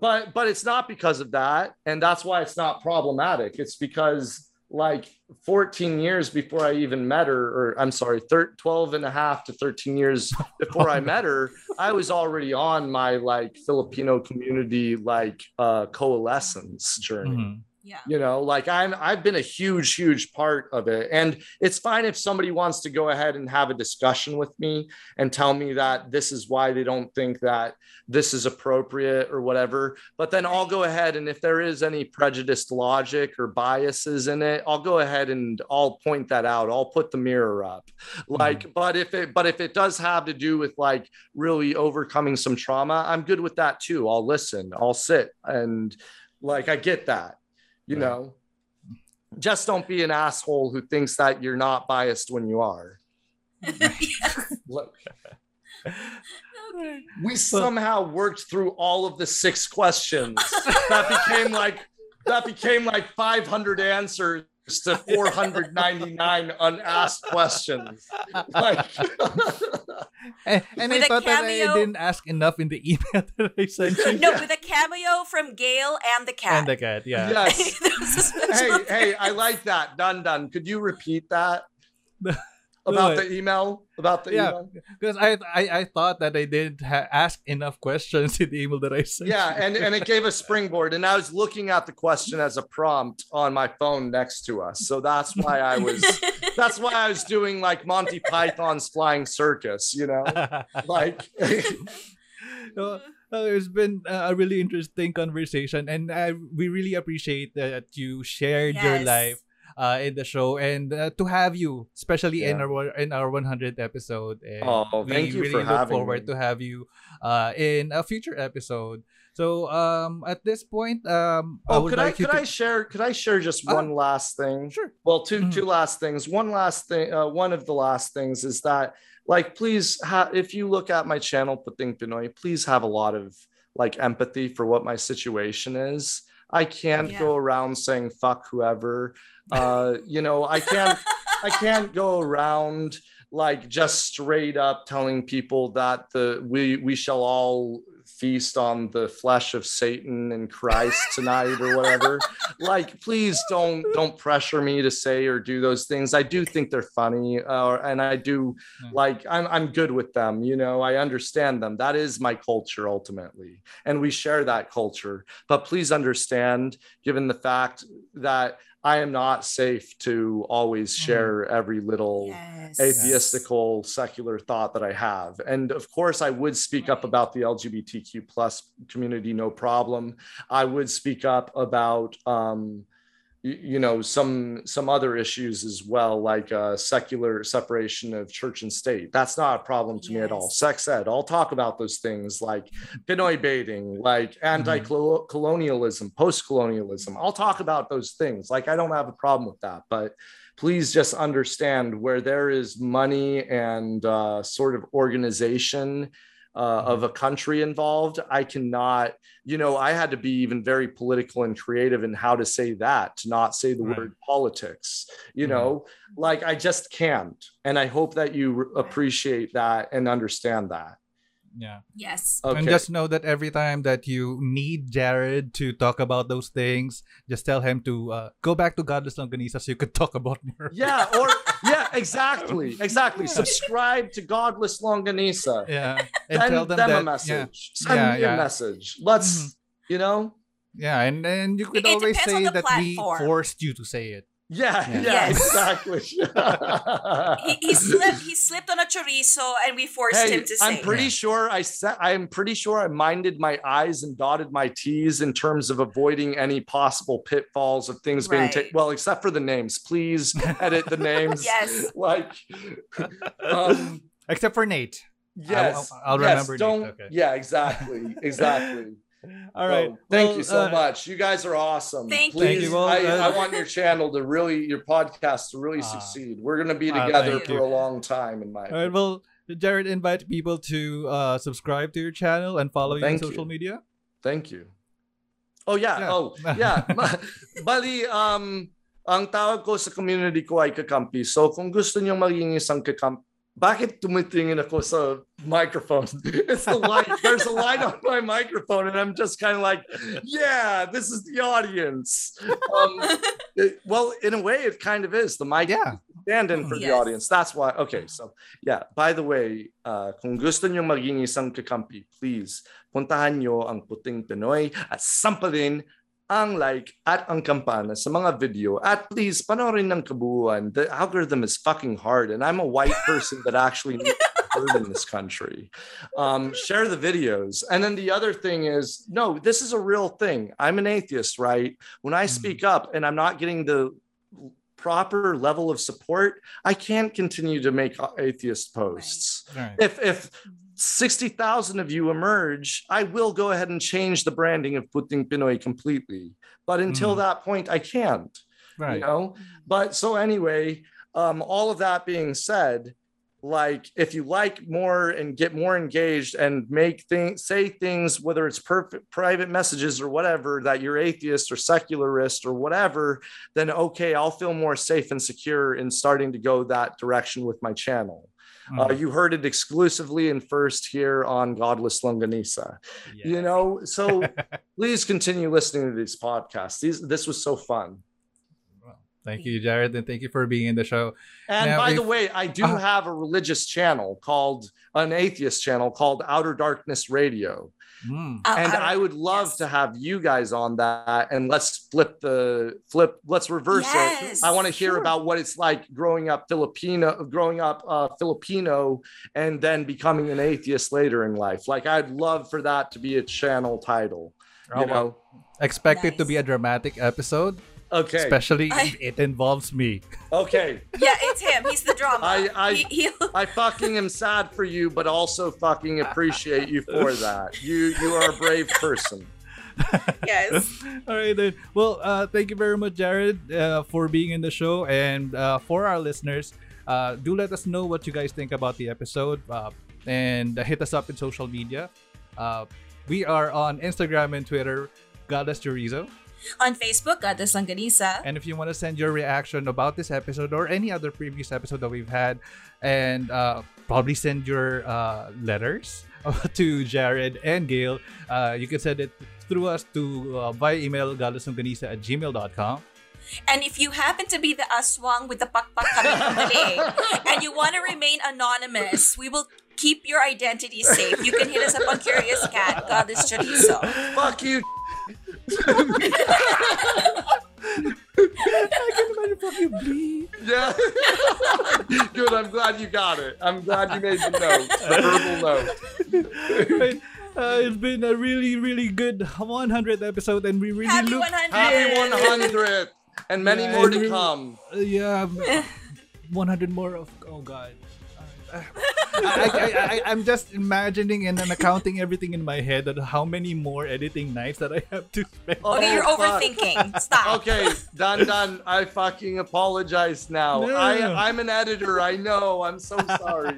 but but it's not because of that, and that's why it's not problematic. It's because like 14 years before I even met her, or I'm sorry, thir- 12 and a half to 13 years before I met her, I was already on my like Filipino community like uh coalescence journey. Mhm. Yeah. You know, like I'm I've been a huge, huge part of it. And it's fine if somebody wants to go ahead and have a discussion with me and tell me that this is why they don't think that this is appropriate or whatever. But then I'll go ahead and if there is any prejudiced logic or biases in it, I'll go ahead and I'll point that out. I'll put the mirror up. Mm-hmm. Like, but if it but if it does have to do with like really overcoming some trauma, I'm good with that too. I'll listen, I'll sit and like I get that you Right. know just don't be an asshole who thinks that you're not biased when you are. Look, Okay. we somehow worked through all of the six questions. That became like that became like 500 answers to 499 unasked questions like And, and I With a thought that I didn't ask enough in the email that I sent you. No, with a cameo from Gail and the cat. And the cat, yeah. yes There was a hey hey i like that Dandan could you repeat that No, about the email about the Yeah. Because I, I I thought that I didn't ha- ask enough questions in the email that I sent. yeah and and it gave a springboard and i was looking at the question as a prompt on my phone next to us so that's why i was that's why i was doing like monty python's flying circus you know like No, uh, it's been uh, a really interesting conversation, and uh, we really appreciate that you shared your life uh, in the show, and uh, to have you, especially in our in our 100th episode. And Oh, thank we you for really look having forward me. to have you uh, in a future episode. So um, at this point, um, I oh would could i like you could i share could i share just Ah, one last thing Sure. well 2 Mhm. two last things one last thing uh, one of the last things is that like please ha- if you look at my channel Puting Pinoy please have a lot of like empathy for what my situation is i can't Yeah. go around saying fuck whoever uh you know i can't i can't go around like just straight up telling people that the we we shall all feast on the flesh of satan and christ tonight or whatever. Like please don't don't pressure me to say or do those things. I do think they're funny uh, and i do like i'm i'm good with them you know? I understand them. That is my culture ultimately and we share that culture. But please understand given the fact that i am not safe to always Mhm. share every little Yes. atheistical secular thought that I have. And of course, I would speak up about the LGBTQ plus community, no problem. I would speak up about um, you know some some other issues as well like uh, secular separation of church and state. That's not a problem to me at all. Sex ed i'll talk about those things like pinoy baiting like anti-colonialism post-colonialism. I'll talk about those things. Like i don't have a problem with that but please just understand where there is money and uh, sort of organization uh, of a country involved i cannot you know i had to be even very political and creative in how to say that to not say the Right. word politics you Mhm. know like i just can't and i hope that you appreciate that and understand that Yeah. Yes. Okay. And just know that every time that you need Jared to talk about those things, just tell him to uh, go back to Godless Longanisa so you could talk about more. yeah, or yeah, exactly, exactly. Subscribe to Godless Longanisa. Yeah. And Send tell them, them that a message. Yeah, Send Yeah, me yeah. a message. Let's, Mhm. you know, yeah, and and you could It always say the that we forced you to say it. Yeah, Yeah. yeah, Yes. exactly. He, he slipped. He slipped on a chorizo, and we forced Hey, him to say. I'm it. pretty Yeah. sure I said I'm pretty sure I minded my eyes and dotted my T's in terms of avoiding any possible pitfalls of things being taken. Well, except for the names. Please edit the names. Yes. Like um Except for Nate. yes. I'll yes, remember Nate, Don't okay. yeah, exactly. Exactly. All right. So, thank Well, you so uh, much. You guys are awesome. Thank you. Please, you. Well, I, uh, I want your channel to really, your podcast to really Ah. succeed. We're gonna be Ah, together thank for you. a long time, in my All right. opinion. Well, Jared, invite people to uh, subscribe to your channel and follow you on social you. media. Thank you. Oh yeah. Yeah. Oh yeah. Ma- Bali, um, ang tawag ko sa community ko ay kakampi. So kung gusto niyo maging isang kakampi, bakit tumitingin ako sa microphone? It's the light. There's a light on my microphone, and I'm just kind of like, yeah, this is the audience. Um, it- well, in a way, it kind of is. The mic Yeah. stand in for the audience. That's why. Okay, so yeah. By the way, uh, kung gusto niyo maging isang kakampi, please puntahan niyo ang Puting Pinoy at sampalin ang like at ang kampana sa mga video. At please, panoorin ng kabuuan. The algorithm is fucking hard and I'm a white person that actually needs to be heard in this country. Um, share the videos. And then the other thing is, no, this is a real thing. I'm an atheist, right? When I speak up and I'm not getting the proper level of support, I can't continue to make atheist posts. All right. If if 60,000 of you emerge, I will go ahead and change the branding of Puting Pinoy completely. But until Mm. that point, I can't, Right. you know? But so anyway, um, all of that being said, like if you like more and get more engaged and make things say things whether it's perfect private messages or whatever that you're atheist or secularist or whatever then okay i'll feel more safe and secure in starting to go that direction with my channel uh, Mhm. you heard it exclusively and first here on godless longanisa you know so please continue listening to these podcasts these this was so fun Thank you, Jared, and thank you for being in the show. And Now, by the way, I do Uh, have a religious channel called an atheist channel called Outer Darkness Radio. Mm. Uh, and uh, I would love yes. to have you guys on that and let's flip the flip, let's reverse Yes, it. I want to hear sure. about what it's like growing up Filipino, growing up uh, Filipino and then becoming an atheist later in life. Like I'd love for that to be a channel title. Oh, You well, know? Expect it to be a dramatic episode, Okay. especially I- if it involves me. Okay. Yeah, it's him. He's the drama. I- I- He- he'll- I fucking am sad for you, but also fucking appreciate you for that. You you are a brave person. yes. All right, then. Well, uh, thank you very much, Jared, uh, for being in the show. And uh, for our listeners, uh, do let us know what you guys think about the episode uh, and uh, hit us up in social media. Uh, we are on Instagram and Twitter, Godless Chorizo. On Facebook, Godless Longanisa. And if you want to send your reaction about this episode or any other previous episode that we've had, and uh, probably send your uh, letters to Jared and Gail, uh, you can send it through us to uh, via email goddessunganisa at gmail.com. And if you happen to be the aswang with the pakpak coming from the leg, and you want to remain anonymous, we will keep your identity safe. You can hit us up on Curious Cat, Godless Chorizo. Fuck you. I can imagine fucking bleed. Yeah. Good. I'm glad you got it. I'm glad you made the note, the verbal note. Uh, it's been a really, really good 100th episode, and we really Happy look. 100! Happy 100th, and many Yeah, more and to we- come. Uh, yeah, 100 more of. Oh God. I, I, I, I'm just imagining and then accounting everything in my head on how many more editing nights that I have to spend. Oh, Okay, you're fuck. overthinking. Stop. Okay, done, done. I fucking apologize now. No. I, I'm an editor. I know. I'm so sorry.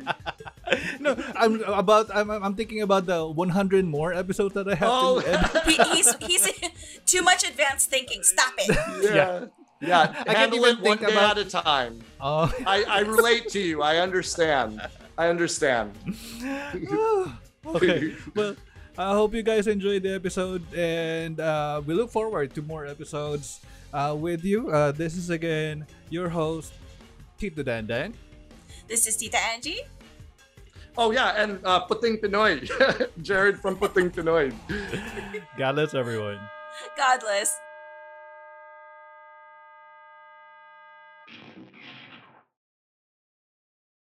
no, I'm about. I'm, I'm thinking about the 100 more episodes that I have Oh, to edit. He, he's he's too much advanced thinking. Stop it. yeah. Yeah. I Handle it one day about- at a time. Oh. I, I relate to you. I understand. I understand. Okay. Well, I hope you guys enjoyed the episode, and uh, we look forward to more episodes uh, with you. Uh, this is again your host, Tito Dandan. This is Tita Angie. Oh yeah, and uh, Puting Pinoy, Jared from Puting Pinoy. God bless everyone. Godless.